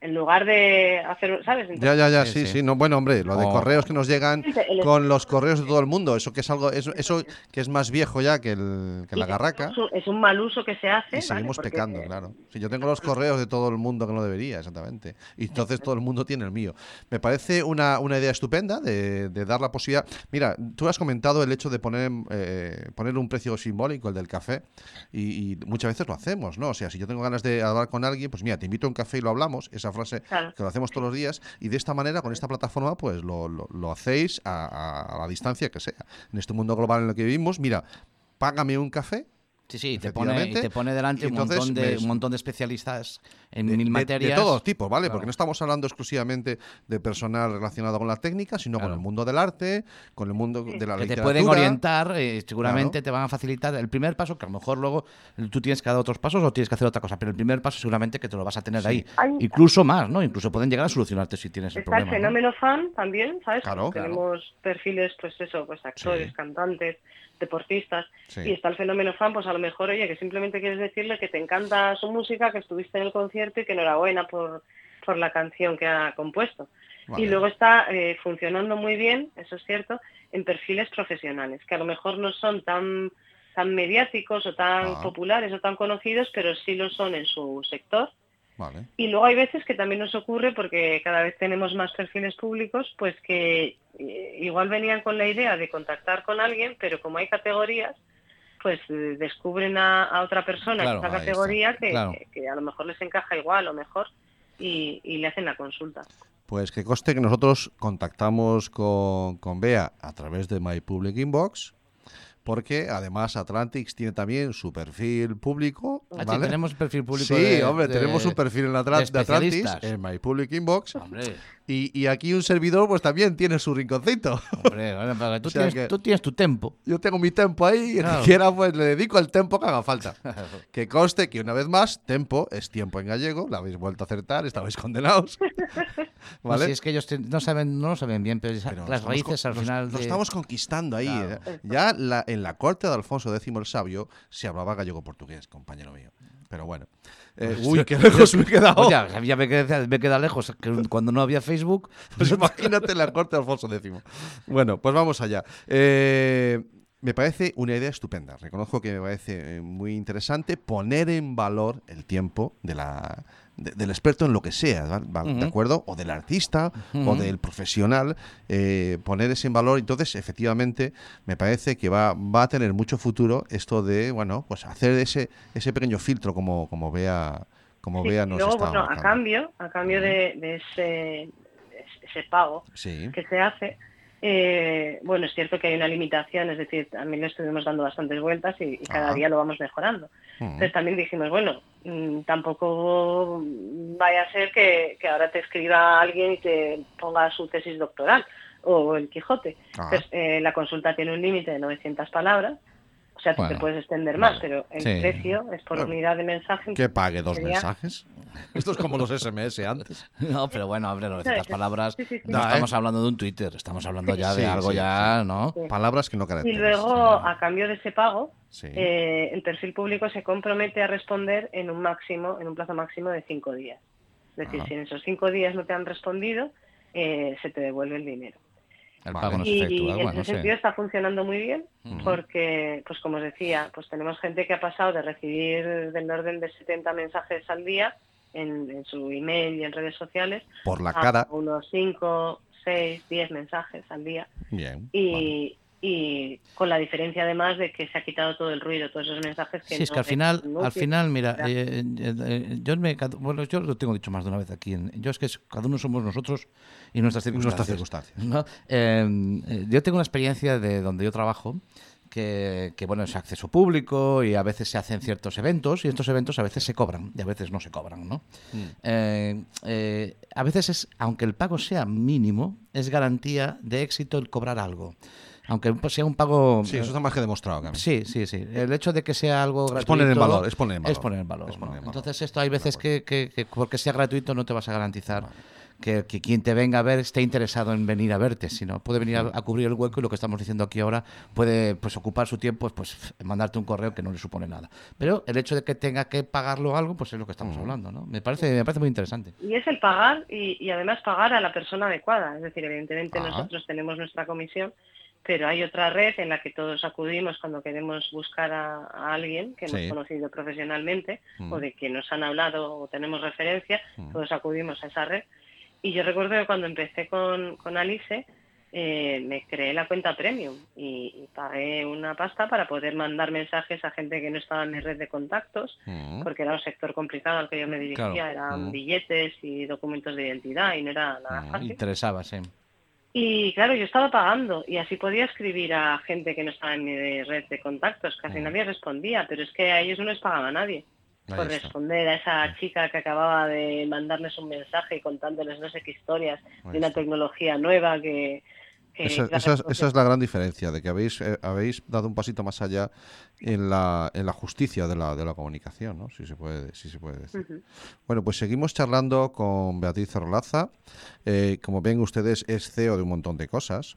en lugar de hacer, ¿sabes? Ya, Entonces, ya, ya, Sí, sí, sí. sí. No, bueno, hombre, lo de Oh. correos que nos llegan con los correos de todo el mundo, eso que es algo, eso, eso que es más viejo ya que, el, que la garraca. Es un, es un mal uso que se hace. Y ¿vale? seguimos Porque, pecando, eh, claro. Si yo tengo los correos de todo el mundo que no debería, exactamente. Y entonces todo el mundo tiene el mío. Me parece una, una idea estupenda de, de dar la posibilidad. Mira, tú has comentado el hecho de poner, eh, poner un precio simbólico, el del café, y, y muchas veces lo hacemos, ¿no? O sea, si yo tengo ganas de hablar con alguien, pues mira, te invito a un café y lo hablamos, esa frase Claro. que lo hacemos todos los días, y de esta manera, con esta plataforma, pues lo, lo- lo hacéis a, a- a la distancia que sea. En este mundo global en el que vivimos, mira, págame un café. Sí, sí, te pone, te pone delante un Entonces, montón, de, un montón de especialistas en de, mil de- materias. de todos tipos, ¿vale? Claro. Porque no estamos hablando exclusivamente de personal relacionado con la técnica, sino Claro. con el mundo del arte, con el mundo de la que te literatura. pueden orientar, eh, seguramente Claro. te van a facilitar el primer paso, que a lo mejor luego tú tienes que dar otros pasos o tienes que hacer otra cosa, pero el primer paso seguramente que te lo vas a tener ahí. Incluso más, ¿no? Incluso pueden llegar a solucionarte si tienes el Está problema. el ¿no? fenómeno fan también, ¿sabes? Claro, Porque claro. Tenemos perfiles, pues eso, pues actores, Sí. cantantes, deportistas. Sí. Y está el fenómeno fan, pues a lo mejor, oye, que simplemente quieres decirle que te encanta su música, que estuviste en el concierto y que enhorabuena por, por la canción que ha compuesto. Vale. Y luego está eh, funcionando muy bien, eso es cierto, en perfiles profesionales, que a lo mejor no son tan tan mediáticos o tan Ah. populares o tan conocidos, pero sí lo son en su sector. Vale. Y luego hay veces que también nos ocurre, porque cada vez tenemos más perfiles públicos, pues que eh, igual venían con la idea de contactar con alguien, pero como hay categorías, pues eh, descubren a, a otra persona Claro, en esa categoría que, claro. que- que a lo mejor les encaja igual o mejor y, y le hacen la consulta. Pues que coste que nosotros contactamos con, con Bea a través de My Public Inbox, porque además Atlantics tiene también su perfil público. Ah, sí, ¿vale? tenemos perfil público Sí, de- hombre, de- tenemos un perfil en Atla- de de Atlantis, en My Public Inbox. Hombre, Y, y aquí un servidor, pues también tiene su rinconcito. Hombre, bueno, pero tú, O sea tienes, que- tú tienes tu tempo. Yo tengo mi tempo ahí y Claro. que quiera, pues le dedico el tempo que haga falta. Que conste que una vez más, tempo es tiempo en gallego, la habéis vuelto a acertar, estabais condenados. No, ¿Vale? si es que ellos te- no saben, no lo saben bien, pero, Pero las estamos raíces al lo- final. Lo de- estamos conquistando ahí. Claro. eh. Ya la- en la corte de Alfonso X el Sabio se hablaba gallego-portugués, compañero mío. Pero bueno. Eh, uy, qué lejos me he quedado. Oye, ya me queda, me queda lejos. que cuando no había Facebook, Pues imagínate la corte de Alfonso X. Bueno, pues vamos allá. Eh, me parece una idea estupenda. Reconozco que me parece eh, muy interesante poner en valor el tiempo de la, de- del experto en lo que sea, ¿va- va- ¿de acuerdo? O del artista o del profesional, eh, poner ese en valor. Entonces, efectivamente, me parece que va, va a tener mucho futuro esto de, bueno, pues hacer ese, ese pequeño filtro como, como vea, como Sí, vea nos luego, bueno, a cambio, a cambio de, de ese, ese pago Sí. que se hace, eh, bueno, es cierto que hay una limitación, es decir, también le estuvimos dando bastantes vueltas y, y cada día lo vamos mejorando. Entonces también dijimos, bueno, mm, tampoco vaya a ser que, que ahora te escriba alguien y te ponga su tesis doctoral o el Quijote. Entonces, eh, la consulta tiene un límite de 900 palabras, o sea, tú Bueno, te puedes extender más, vale. pero el Sí. precio es por unidad de mensaje. Que pague dos Sería- mensajes. Esto es como los SMS antes. No, pero bueno, hombre, 900 Sí, sí. palabras. Sí, sí, sí. No No, estamos ¿eh? hablando de un Twitter, estamos hablando ya Sí, de algo sí, ya, ¿no? Sí. Palabras que no Y caracterizan. luego, a cambio de ese pago, Sí. eh, el perfil público se compromete a responder en un máximo, en un plazo máximo de cinco días. Es decir, Ajá. si en esos cinco días no te han respondido, eh, se te devuelve el dinero. El Vale. pago no se y efectúa. en Bueno, ese sí. sentido está funcionando muy bien Ujú. porque, pues como os decía, pues tenemos gente que ha pasado de recibir del orden de 70 mensajes al día en, en su email y en redes sociales Por la a cara. unos 5, 6, 10 mensajes al día Bien. vale. y, y con la diferencia además de que se ha quitado todo el ruido, todos esos mensajes que Sí, es no que al final, al final, mira, eh, eh, eh, yo me, bueno, yo lo tengo dicho más de una vez aquí. en- yo es que es- cada uno somos nosotros y nuestras circunstancias. Nuestras circunstancias. ¿no? Eh, yo tengo una experiencia de donde yo trabajo que, que, bueno es acceso público y a veces se hacen ciertos eventos y estos eventos a veces se cobran y a veces no se cobran, ¿no? Mm. Eh, eh, a veces es, aunque el pago sea mínimo, es garantía de éxito el cobrar algo. Aunque sea un pago Sí, eso está más que demostrado. Carmen. Sí, sí, sí. El hecho de que sea algo gratuito. Es poner en valor, es poner en valor. Es poner en valor, Es poner ¿no? en valor. Entonces, esto hay veces que, que- que porque sea gratuito no te vas a garantizar que, que quien te venga a ver esté interesado en venir a verte, sino puede venir a, a cubrir el hueco y lo que estamos diciendo aquí ahora puede pues ocupar su tiempo, pues mandarte un correo que no le supone nada. Pero el hecho de que tenga que pagarlo algo, pues es lo que estamos hablando, ¿no? Me parece, me parece muy interesante. Y es el pagar y, y además pagar a la persona adecuada. Es decir, evidentemente Ah. nosotros tenemos nuestra comisión, pero hay otra red en la que todos acudimos cuando queremos buscar a, a alguien que hemos Sí. conocido profesionalmente Mm. o de que nos han hablado o tenemos referencia, Mm. todos acudimos a esa red. Y yo recuerdo que cuando empecé con, con Alice, eh, me creé la cuenta premium y, y pagué una pasta para poder mandar mensajes a gente que no estaba en mi red de contactos, Mm. porque era un sector complicado al que yo me dirigía, Claro. eran Mm. billetes y documentos de identidad y no era nada Mm. fácil. Interesaba, sí. Y claro, yo estaba pagando y así podía escribir a gente que no estaba en mi red de contactos, casi Mm. nadie respondía, pero es que a ellos no les pagaba nadie Ahí por está. responder a esa chica que acababa de mandarles un mensaje contándoles no sé qué historias Ahí de una está. tecnología nueva que... que Esa, a es, resolver. esa es la gran diferencia, de que habéis, eh, habéis dado un pasito más allá en la, en la justicia de la, de la comunicación, ¿no? Si se puede, si se puede decir. Bueno, pues seguimos charlando con Beatriz Orlaza. Eh, como ven ustedes, es CEO de un montón de cosas.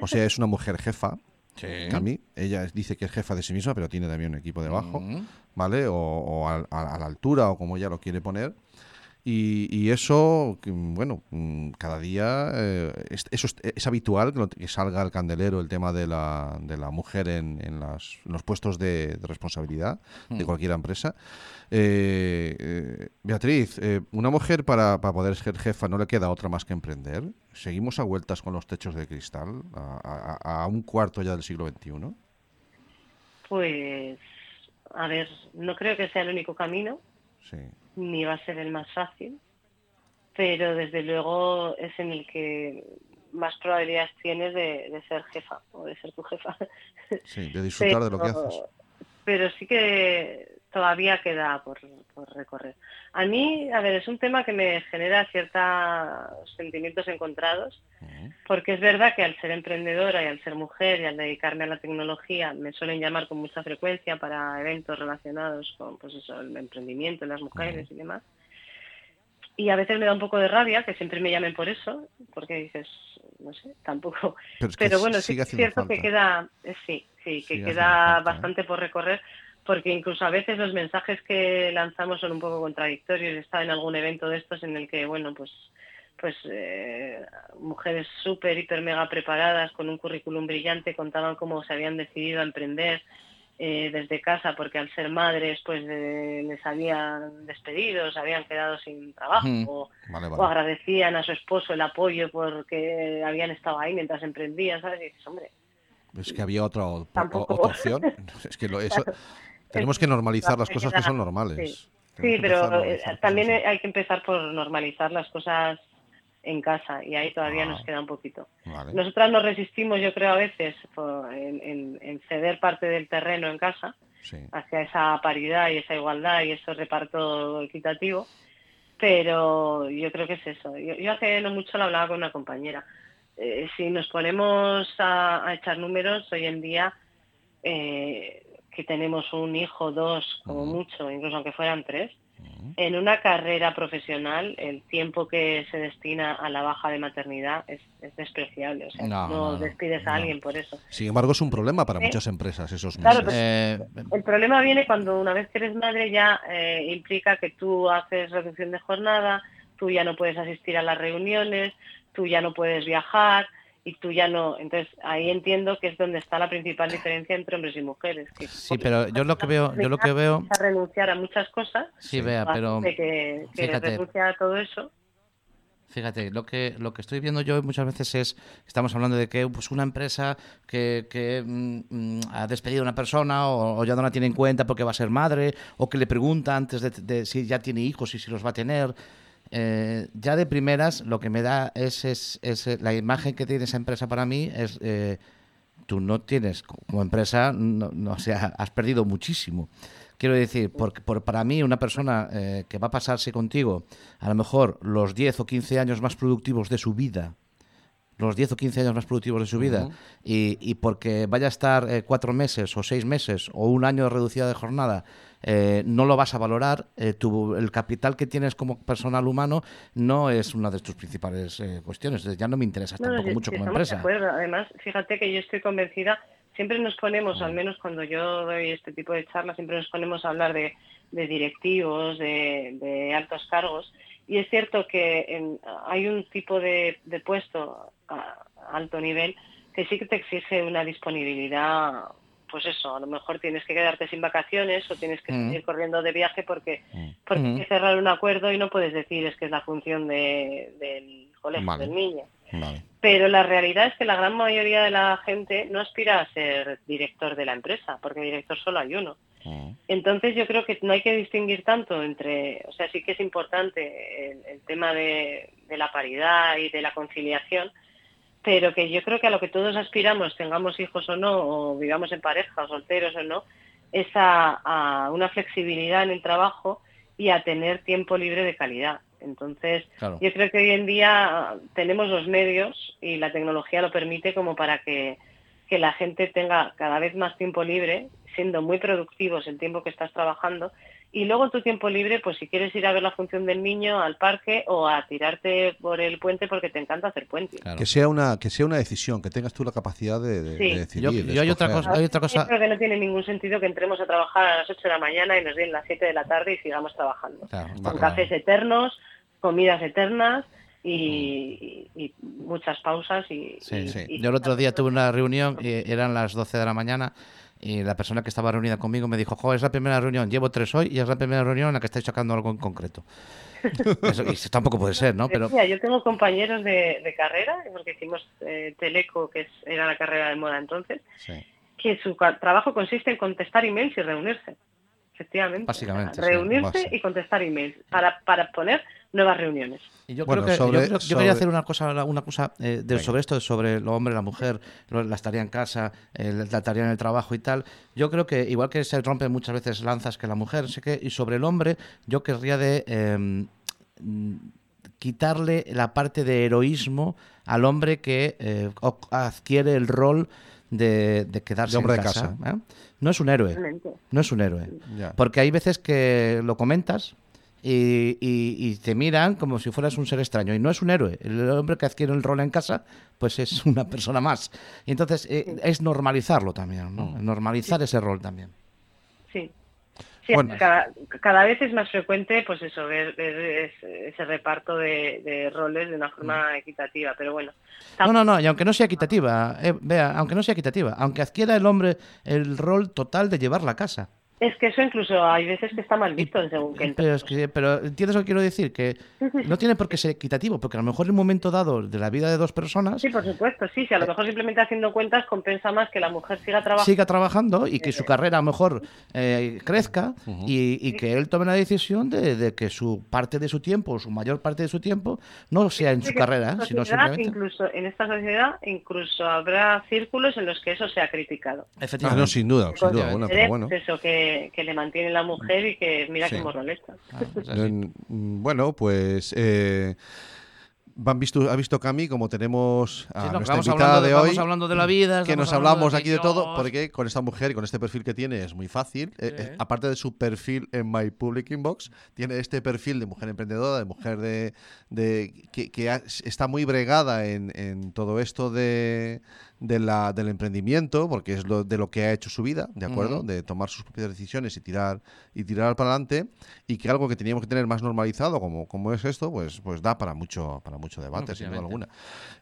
O sea, es una mujer jefa. Cami. Ella es- dice que es jefa de sí misma, pero tiene también un equipo debajo. ¿vale? O, o a, a- a la altura, o como ella lo quiere poner. Y, y eso, bueno, mm, cada día eh, es, eso es, es habitual que, lo- que salga al candelero el tema de la, de la mujer en, en las- en los puestos de, de responsabilidad de cualquier empresa. Eh, eh, Beatriz, eh, una mujer para, para poder ser jefa no le queda otra más que emprender. Seguimos a vueltas con los techos de cristal a, a- a un cuarto ya del siglo XXI. Pues, a ver, no creo que sea el único camino, Sí. Ni va a ser el más fácil, pero desde luego es en el que más probabilidades tienes de, de ser jefa o de ser tu jefa. Sí, de disfrutar de lo que haces. Pero sí que todavía queda por, por recorrer. A mí, a ver, es un tema que me genera ciertos sentimientos encontrados, porque es verdad que al ser emprendedora y al ser mujer y al dedicarme a la tecnología, me suelen llamar con mucha frecuencia para eventos relacionados con pues eso, el emprendimiento, las mujeres y demás. Y a veces me da un poco de rabia que siempre me llamen por eso, porque dices, no sé, tampoco. Pero es que Pero bueno, sí es cierto que queda, eh, sí, sí, que Sigue queda falta, ¿eh? bastante por recorrer, porque incluso a veces los mensajes que lanzamos son un poco contradictorios. He estado en algún evento de estos en el que, bueno, pues pues eh, mujeres súper, hiper, mega preparadas, con un currículum brillante, contaban cómo se habían decidido a emprender eh, desde casa, porque al ser madres, pues eh, les habían despedido, se habían quedado sin trabajo, Mm. o, Vale, o vale. agradecían a su esposo el apoyo porque habían estado ahí mientras emprendían, ¿sabes? Y dices, hombre, Es que había otra, o- Tampoco. otra opción. Es que lo- eso, tenemos que normalizar las cosas que son normales. Sí. Pero eh, también hay que empezar por normalizar las cosas en casa y ahí todavía Ah. nos queda un poquito. Vale. Nosotras nos resistimos, yo creo, a veces por- en, en- en ceder parte del terreno en casa Sí. hacia esa paridad y esa igualdad y ese reparto equitativo, pero yo creo que es eso. Yo, yo hace no mucho lo hablaba con una compañera. Eh, si nos ponemos a, a echar números, hoy en día eh, que tenemos un hijo, dos, como mucho, incluso aunque fueran tres, en una carrera profesional el tiempo que se destina a la baja de maternidad es, es despreciable. O sea, No, no, no, no, despides a alguien por eso. Sin embargo, es un problema para muchas empresas esos Claro, meses. Eh, El problema viene cuando una vez que eres madre ya eh, implica que tú haces reducción de jornada, tú ya no puedes asistir a las reuniones, tú ya no puedes viajar y tú ya no. Entonces ahí entiendo que es donde está la principal diferencia entre hombres y mujeres. Que sí, pero yo lo que veo, yo lo que veo, a renunciar a muchas cosas, sí, vea, pero que, que fíjate. renuncia a todo eso. Fíjate, lo que, lo que estoy viendo yo muchas veces es, estamos hablando de que pues una empresa que, que, mm, mm, ha despedido a una persona o, o ya no la tiene en cuenta porque va a ser madre, o que le pregunta antes de, de si ya tiene hijos y si los va a tener. Eh, ya de primeras lo que me da es, es, es, eh, la imagen que tiene esa empresa para mí es eh, tú no tienes como empresa, no, no, o sea, has perdido muchísimo. Quiero decir, por, por- para mí una persona eh, que va a pasarse contigo a lo mejor los 10 o 15 años más productivos de su vida, los 10 o 15 años más productivos de su vida, y, y porque vaya a estar eh, cuatro meses o seis meses o un año de reducida de jornada, eh, no lo vas a valorar, eh, tu- el capital que tienes como personal humano no es una de tus principales eh, cuestiones. Ya no me No, no, tampoco mucho como empresa. de acuerdo. Además, fíjate que yo estoy convencida, siempre nos ponemos, al menos cuando yo doy este tipo de charlas, siempre nos ponemos a hablar de, de directivos, de, de altos cargos, y es cierto que en- hay un tipo de, de puesto a alto nivel que sí que te exige una disponibilidad, pues eso, a lo mejor tienes que quedarte sin vacaciones o tienes que Mm. seguir corriendo de viaje porque, porque Mm. hay que cerrar un acuerdo y no puedes decir es que es la función de- del colegio Vale. del niño. Vale. Pero la realidad es que la gran mayoría de la gente no aspira a ser director de la empresa, porque director solo hay uno. Mm. Entonces yo creo que no hay que distinguir tanto entre, o sea, sí que es importante el, el tema de, de la paridad y de la conciliación, pero que yo creo que a lo que todos aspiramos, tengamos hijos o no, o vivamos en pareja o solteros o no, es a, a una flexibilidad en el trabajo y a tener tiempo libre de calidad. Entonces, Claro. yo creo que hoy en día tenemos los medios y la tecnología lo permite como para que, que la gente tenga cada vez más tiempo libre, siendo muy productivos el tiempo que estás trabajando. Y luego en tu tiempo libre, pues si quieres ir a ver la función del niño al parque o a tirarte por el puente porque te encanta hacer puente. Claro. Que sea una que sea una decisión, que tengas tú la capacidad de, de- Sí. de decidir. Yo- de yo hay otra cosa- hay otra cosa- Yo creo que no tiene ningún sentido que entremos a trabajar a las 8 de la mañana y nos den las 7 de la tarde y sigamos trabajando. Claro, Con cafés eternos, comidas eternas y, y- y muchas pausas. Y, Sí, y- sí. y- Yo el otro día tuve una reunión, y eran las 12 de la mañana, y la persona que estaba reunida conmigo me dijo, jo, es la primera reunión, llevo tres hoy y es la primera reunión en la que estáis sacando algo en concreto. Eso, y eso tampoco puede ser, ¿no? Pero yo tengo compañeros de, de carrera, porque hicimos eh, Teleco, que es- era la carrera de moda entonces, Sí. que su trabajo consiste en contestar emails y reunirse. Efectivamente. Básicamente, O sea, sí, reunirse y contestar emails para, para poner nuevas reuniones. Y yo Bueno, creo que sobre- yo, creo- yo sobre- quería hacer una cosa, una cosa eh, de- sobre esto, sobre el hombre, la mujer, lo- la tarea en casa, eh, la tarea en el trabajo y tal. Yo creo que igual que se rompen muchas veces lanzas que la mujer, sé que y sobre el hombre, yo querría de eh, mm, quitarle la parte de heroísmo al hombre que eh, adquiere el rol de, de quedarse De hombre en de casa. ¿eh? No es un héroe. No es un héroe. Porque hay veces que lo comentas y, y- y te miran como si fueras un ser extraño. Y no es un héroe. El hombre que adquiere el rol en casa, pues es una persona más. Y entonces eh, es normalizarlo también, ¿no? Mm. Normalizar ese rol también. Sí. Sí, Bueno. cada, cada vez es más frecuente pues eso, ver, ver ese, ese reparto de, de roles de una forma equitativa, pero bueno. No, no, no, y aunque no sea equitativa, eh, vea, aunque no sea equitativa, aunque adquiera el hombre el rol total de llevar la casa. Es que eso incluso hay veces que está mal visto en según qué Pero, es que, pero entiendes lo que quiero decir, que no tiene por qué ser equitativo, porque a lo mejor en un momento dado de la vida de dos personas Sí, por supuesto, sí, sí, a lo mejor simplemente haciendo cuentas compensa más que la mujer siga trabajando. siga trabajando y que su carrera a lo mejor eh, crezca y, y que él tome la decisión de, de que su parte de su tiempo, su mayor parte de su tiempo, no sea en su que carrera, esta sino sociedad, simplemente... Incluso en esta sociedad, incluso habrá círculos en los que eso sea criticado. Ah, Efectivamente. no, sin duda, sin duda. Bueno, pero bueno. Eso que, que le mantiene la mujer y que mira Sí. qué. Ah, pues mm, bueno, pues eh, van visto, ha visto Cami como tenemos a Sí, no, que nuestra invitada hablando de, hoy. hablando de la vida, que nos hablamos aquí de todo, porque con esta mujer y con este perfil que tiene es muy fácil. Eh, eh, aparte de su perfil en My Public Inbox, tiene este perfil de mujer emprendedora, de mujer de, de que, que ha- está muy bregada en, en todo esto de, de la, del emprendimiento, porque es lo, de lo que ha hecho su vida, ¿de acuerdo? Ujú. De tomar sus propias decisiones y tirar y tirar para adelante, y que algo que teníamos que tener más normalizado, como, como es esto, pues, pues da para mucho, para mucho debate, sin duda alguna.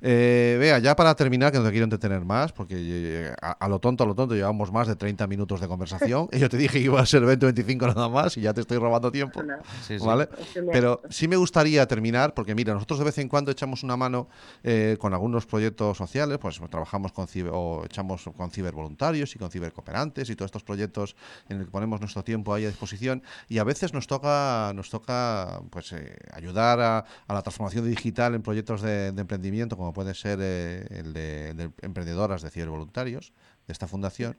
Eh, vea, ya para terminar, que no te quiero entretener más, porque eh, a, a lo tonto, a lo tonto, llevamos más de 30 minutos de conversación. y yo te dije que iba a ser 20 o 25 nada más y ya te estoy robando tiempo. Sí, sí. ¿Vale? Pero sí me gustaría terminar, porque mira, nosotros de vez en cuando echamos una mano eh, con algunos proyectos sociales, pues trabajamos con o echamos con cibervoluntarios y con cibercooperantes y todos estos proyectos en el que ponemos nuestro tiempo ahí a disposición. Y a veces nos toca, nos toca pues eh, ayudar a, la transformación digital en proyectos de, emprendimiento, como puede ser eh, el, de, de emprendedoras de cibervoluntarios de esta fundación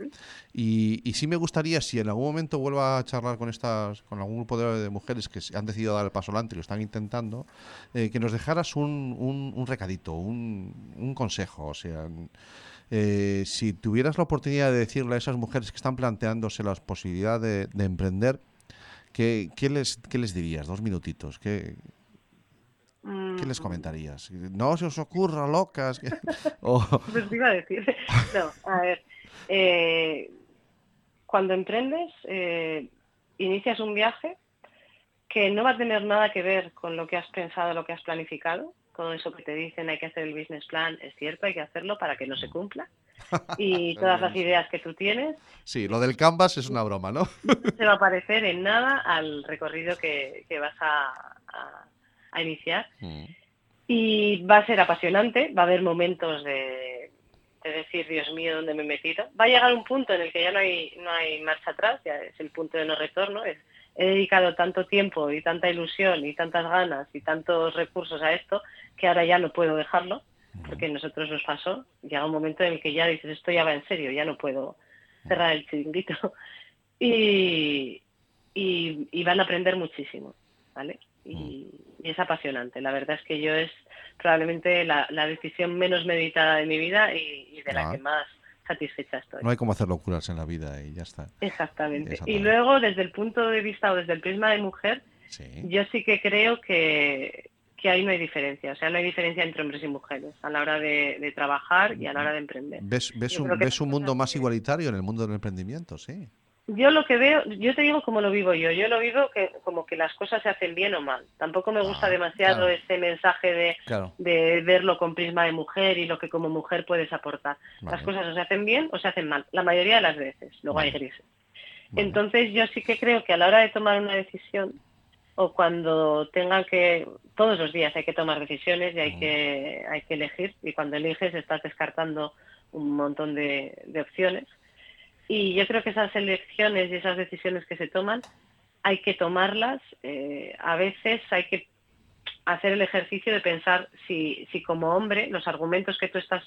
y, y sí me gustaría si en algún momento vuelva a charlar con estas con algún grupo de, de mujeres que han decidido dar el paso adelante y lo están intentando eh, que nos dejaras un, un, un recadito un, un consejo o sea eh, si tuvieras la oportunidad de decirle a esas mujeres que están planteándose la posibilidad de, de emprender ¿qué, qué les, ¿qué les dirías? Dos minutitos. ¿Qué, ¿Qué les Mm, comentarías? No se os ocurra, locas. que- o- Pues te iba a decir. No, a ver. eh, cuando emprendes, eh, inicias un viaje que no va a tener nada que ver con lo que has pensado, lo que has planificado. Todo eso que te dicen, hay que hacer el business plan, es cierto, hay que hacerlo para que no se cumpla. Y todas las ideas que tú tienes Sí, lo del canvas es una broma, ¿no? no se va a parecer en nada al recorrido que, que vas a, a- a iniciar. Mm. Y va a ser apasionante, va a haber momentos de, de decir, Dios mío, ¿dónde me he metido? Va a llegar un punto en el que ya no hay, no hay marcha atrás, ya es el punto de no retorno. Es, he dedicado tanto tiempo y tanta ilusión y tantas ganas y tantos recursos a esto que ahora ya no puedo dejarlo, porque a nosotros nos pasó. Llega un momento en el que ya dices, esto ya va en serio, ya no puedo cerrar el chiringuito. Y, y, y van a aprender muchísimo, ¿vale? Y, y es apasionante. La verdad es que yo es probablemente la, la decisión menos meditada de mi vida y, y de la Ah. que más satisfecha estoy. No hay como hacer locuras en la vida y ya está. Exactamente. Exactamente. Y luego, desde el punto de vista o desde el prisma de mujer, Sí. yo sí que creo que, que ahí no hay diferencia. O sea, no hay diferencia entre hombres y mujeres a la hora de, de trabajar y a la hora de emprender. ¿Ves, ves, un, ves un mundo más igualitario en el mundo del emprendimiento? Sí. Yo lo que veo, yo te digo cómo lo vivo yo. Yo lo vivo que como que las cosas se hacen bien o mal. Tampoco me gusta Ah, demasiado claro. ese mensaje de, Claro. de verlo con prisma de mujer y lo que como mujer puedes aportar. Vale. Las cosas o se hacen bien o se hacen mal. La mayoría de las veces. Luego hay grises. Vale. Entonces yo sí que creo que a la hora de tomar una decisión o cuando tengan que todos los días hay que tomar decisiones y hay que hay que elegir y cuando eliges estás descartando un montón de, de opciones y yo creo que esas elecciones y esas decisiones que se toman hay que tomarlas eh, a veces hay que hacer el ejercicio de pensar si, si como hombre los argumentos que tú estás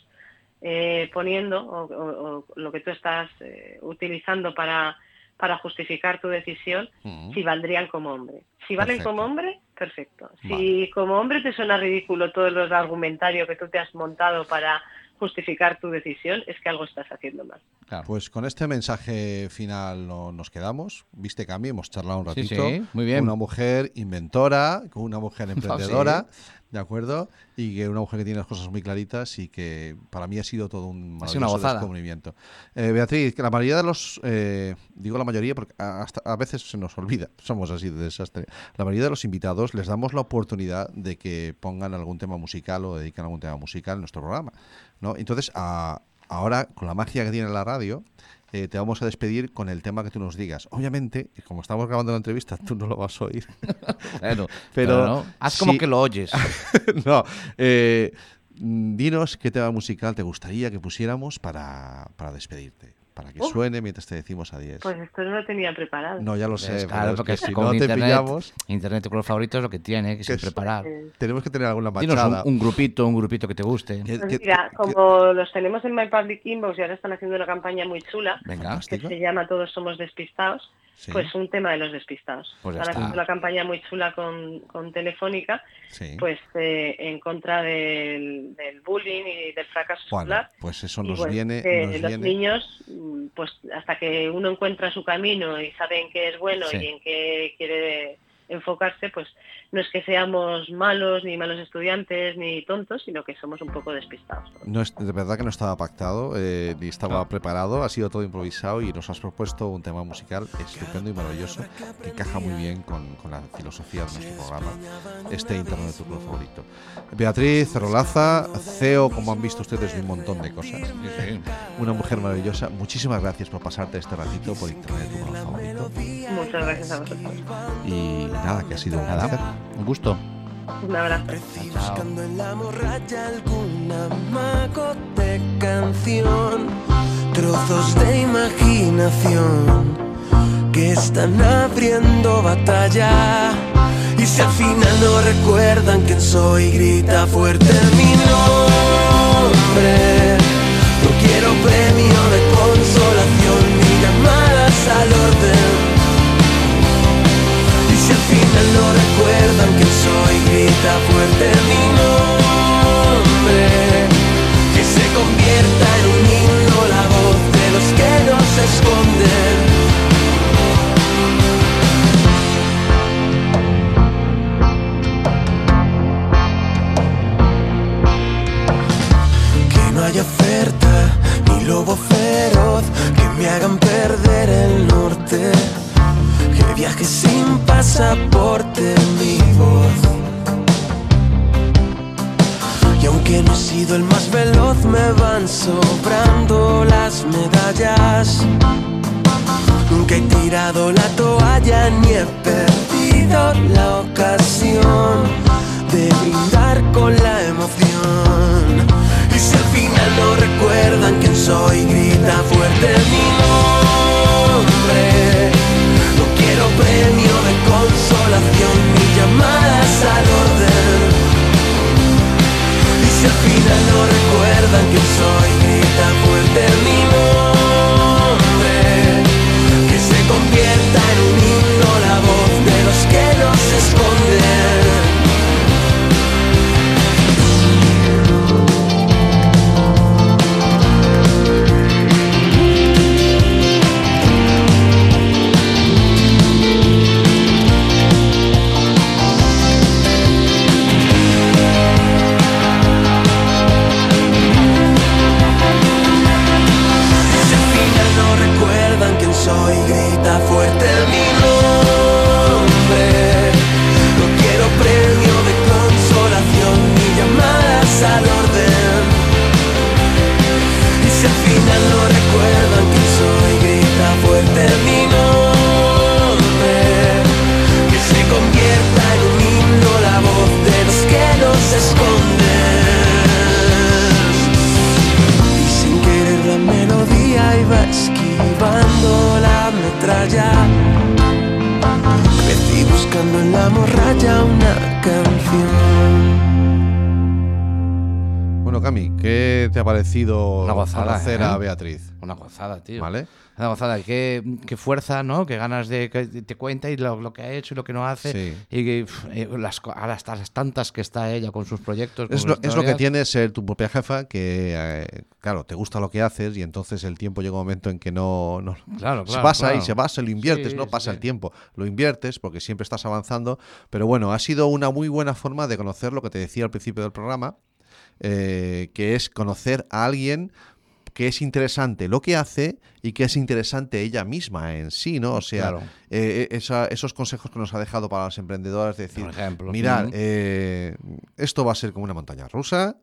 eh, poniendo o, o- o lo que tú estás eh, utilizando para, para justificar tu decisión, si valdrían como hombre. Si valen Perfecto. como hombre, perfecto. Si Vale. como hombre te suena ridículo todo el argumentario que tú te has montado para justificar tu decisión, es que algo estás haciendo mal. Claro. Pues con este mensaje final no- nos quedamos. Viste, Cami, hemos charlado un ratito. sí, muy bien. Con una mujer inventora, con una mujer Sí. ¿De acuerdo? Y que una mujer que tiene las cosas muy claritas y que para mí ha sido todo un maravilloso descubrimiento. Eh, Beatriz, que la mayoría de los, eh, digo la mayoría porque a- hasta a veces se nos olvida, somos así de desastre. La mayoría de los invitados les damos la oportunidad de que pongan algún tema musical o dediquen algún tema musical en nuestro programa. ¿no? Entonces, a- ahora, con la magia que tiene la radio, eh, te vamos a despedir con el tema que tú nos digas. Obviamente, como estamos grabando la entrevista, tú no lo vas a oír. Bueno, Pero pero no, haz como sí. que lo oyes. no. eh, dinos qué tema musical te gustaría que pusiéramos para, para despedirte. Para que Uf. suene mientras te decimos adiós. Pues esto no lo tenía preparado. no, ya lo sé. Es pero claro, es porque que si con no te internet, pillamos, internet tu color favorito es lo que tiene, que sin es- preparar. Eh, tenemos que tener alguna machada. un, un grupito, un grupito que te guste. Que- pues mira, que- como los tenemos en My Public Inbox y ahora están haciendo una campaña muy chula, Venga, que se llama Todos somos despistados, Sí. pues un tema de los despistados. Pues Están está. una campaña muy chula con, con Telefónica, sí. pues eh, en contra del, del bullying y del fracaso Bueno, escolar. pues eso nos bueno, viene. que nos los viene- niños, pues hasta que uno encuentra su camino y sabe en qué es bueno Sí. y en qué quiere enfocarse, pues no es que seamos malos, ni malos estudiantes, ni tontos, sino que somos un poco despistados. No es, de verdad que no estaba pactado, eh, ni estaba preparado, ha sido todo improvisado y nos has propuesto un tema musical estupendo y maravilloso que encaja muy bien con, con la filosofía de nuestro programa, este Internet de tu club favorito. Beatriz Rolaza, CEO, como han visto ustedes, de un montón de cosas. Sí, sí. Una mujer maravillosa. Muchísimas gracias por pasarte este ratito por Internet de tu club favorito. Muchas gracias a vosotros. Y nada, que ha sido un placer. Un gusto. Un abrazo. Buscando en la morralla algún amago de canción, trozos de imaginación que están abriendo batalla. Y si al final no recuerdan quién soy, grita fuerte mi nombre. No quiero premio de consolación ni llamadas al orden. Final no recuerdan quién soy, grita fuerte mi nombre. Que se convierta en un himno la voz de los que nos esconden. Ha parecido Una gozada, ¿eh? a Beatriz? Una gozada, tío. ¿Vale? Una gozada. Qué, qué fuerza, ¿no? Qué ganas de que te cuenta y lo, lo que ha hecho y lo que no hace. Sí. Y que, eh, las, a las, las tantas que está ella con sus proyectos. con Es lo, es lo que tiene ser tu propia jefa, que, eh, claro, te gusta lo que haces y entonces el tiempo llega un momento en que no, no- Claro, se claro, pasa claro. y se pasa, lo inviertes, Sí, no pasa sí. el tiempo, lo inviertes porque siempre estás avanzando, pero bueno, ha sido una muy buena forma de conocer lo que te decía al principio del programa, eh, que es conocer a alguien que es interesante lo que hace y que es interesante ella misma en sí, ¿no? O sea, Claro. eh, esa- esos consejos que nos ha dejado para las emprendedoras, de decir, Por ejemplo. mirad, eh, esto va a ser como una montaña rusa,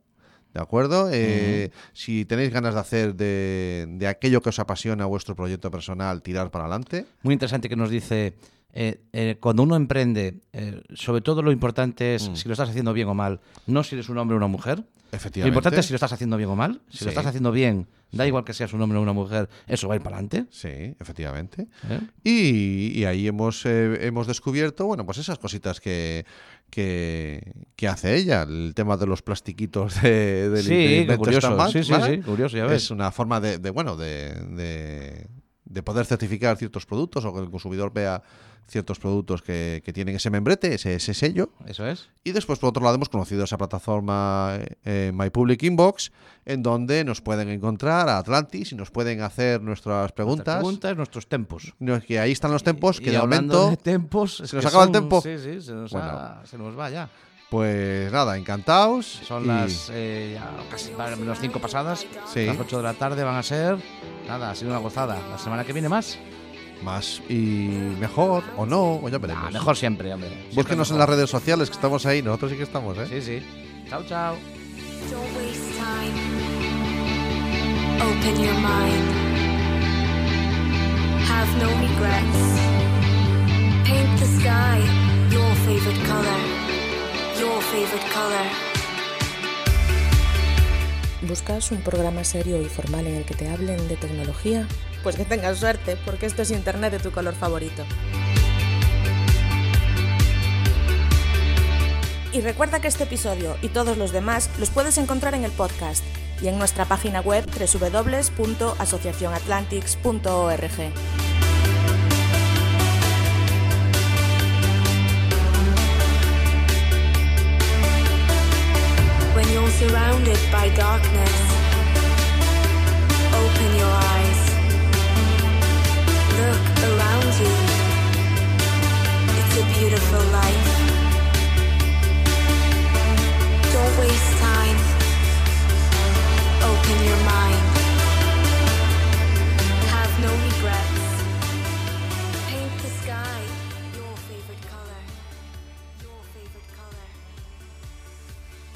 ¿de acuerdo? Eh, Si tenéis ganas de hacer de, de aquello que os apasiona vuestro proyecto personal, tirar para adelante. Muy interesante que nos dice, eh, eh, cuando uno emprende, eh, sobre todo lo importante Mm. es si lo estás haciendo bien o mal, no si eres un hombre o una mujer. Lo Efectivamente. importante es si lo estás haciendo bien o mal. Si Sí. lo estás haciendo bien, da igual que seas un hombre o una mujer, eso va a ir para adelante. Sí, efectivamente. ¿eh? Y, y ahí hemos, eh, hemos descubierto, bueno, pues esas cositas que, que, que hace ella. El tema de los plastiquitos de, del Sí, invento curioso. Sí, sí, sí, curioso, ya ves. Es una forma de, de, bueno, de, de, de poder certificar ciertos productos o que el consumidor vea ciertos productos que, que tienen ese membrete, ese, ese sello. Eso es. Y después, por otro lado, hemos conocido esa plataforma eh, My Public Inbox, en donde nos pueden encontrar a Atlantis y nos pueden hacer nuestras preguntas. Nuestras preguntas, nuestros tempos. Que ahí están los tempos, que Y de momento, de tempos, ¿Se nos acaba el son- tempo? Sí, sí, se nos, Bueno. ha- se nos va ya. pues nada, encantados. Son y- las eh, ya casi menos cinco pasadas. Sí. Las 8 de la tarde van a ser. Nada, ha sido una gozada. La semana que viene más. Más y mejor o no, o ya veremos. Ah, mejor siempre, hombre. Siempre Búsquenos en las redes sociales, que estamos ahí. Nosotros sí que estamos, ¿eh? Sí, sí. Chao, chao. Don't waste time. Open your mind. Have no regrets. Paint the sky your favorite color. Your favorite color. ¿Buscas un programa serio y formal en el que te hablen de tecnología? Pues que tengas suerte, porque esto es Internet de tu color favorito. Y recuerda que este episodio y todos los demás los puedes encontrar en el podcast y en nuestra página web www.asociacionatlantics.org. Surrounded by darkness, open your eyes. look around you. It's a beautiful life. Don't waste time. Open your mind.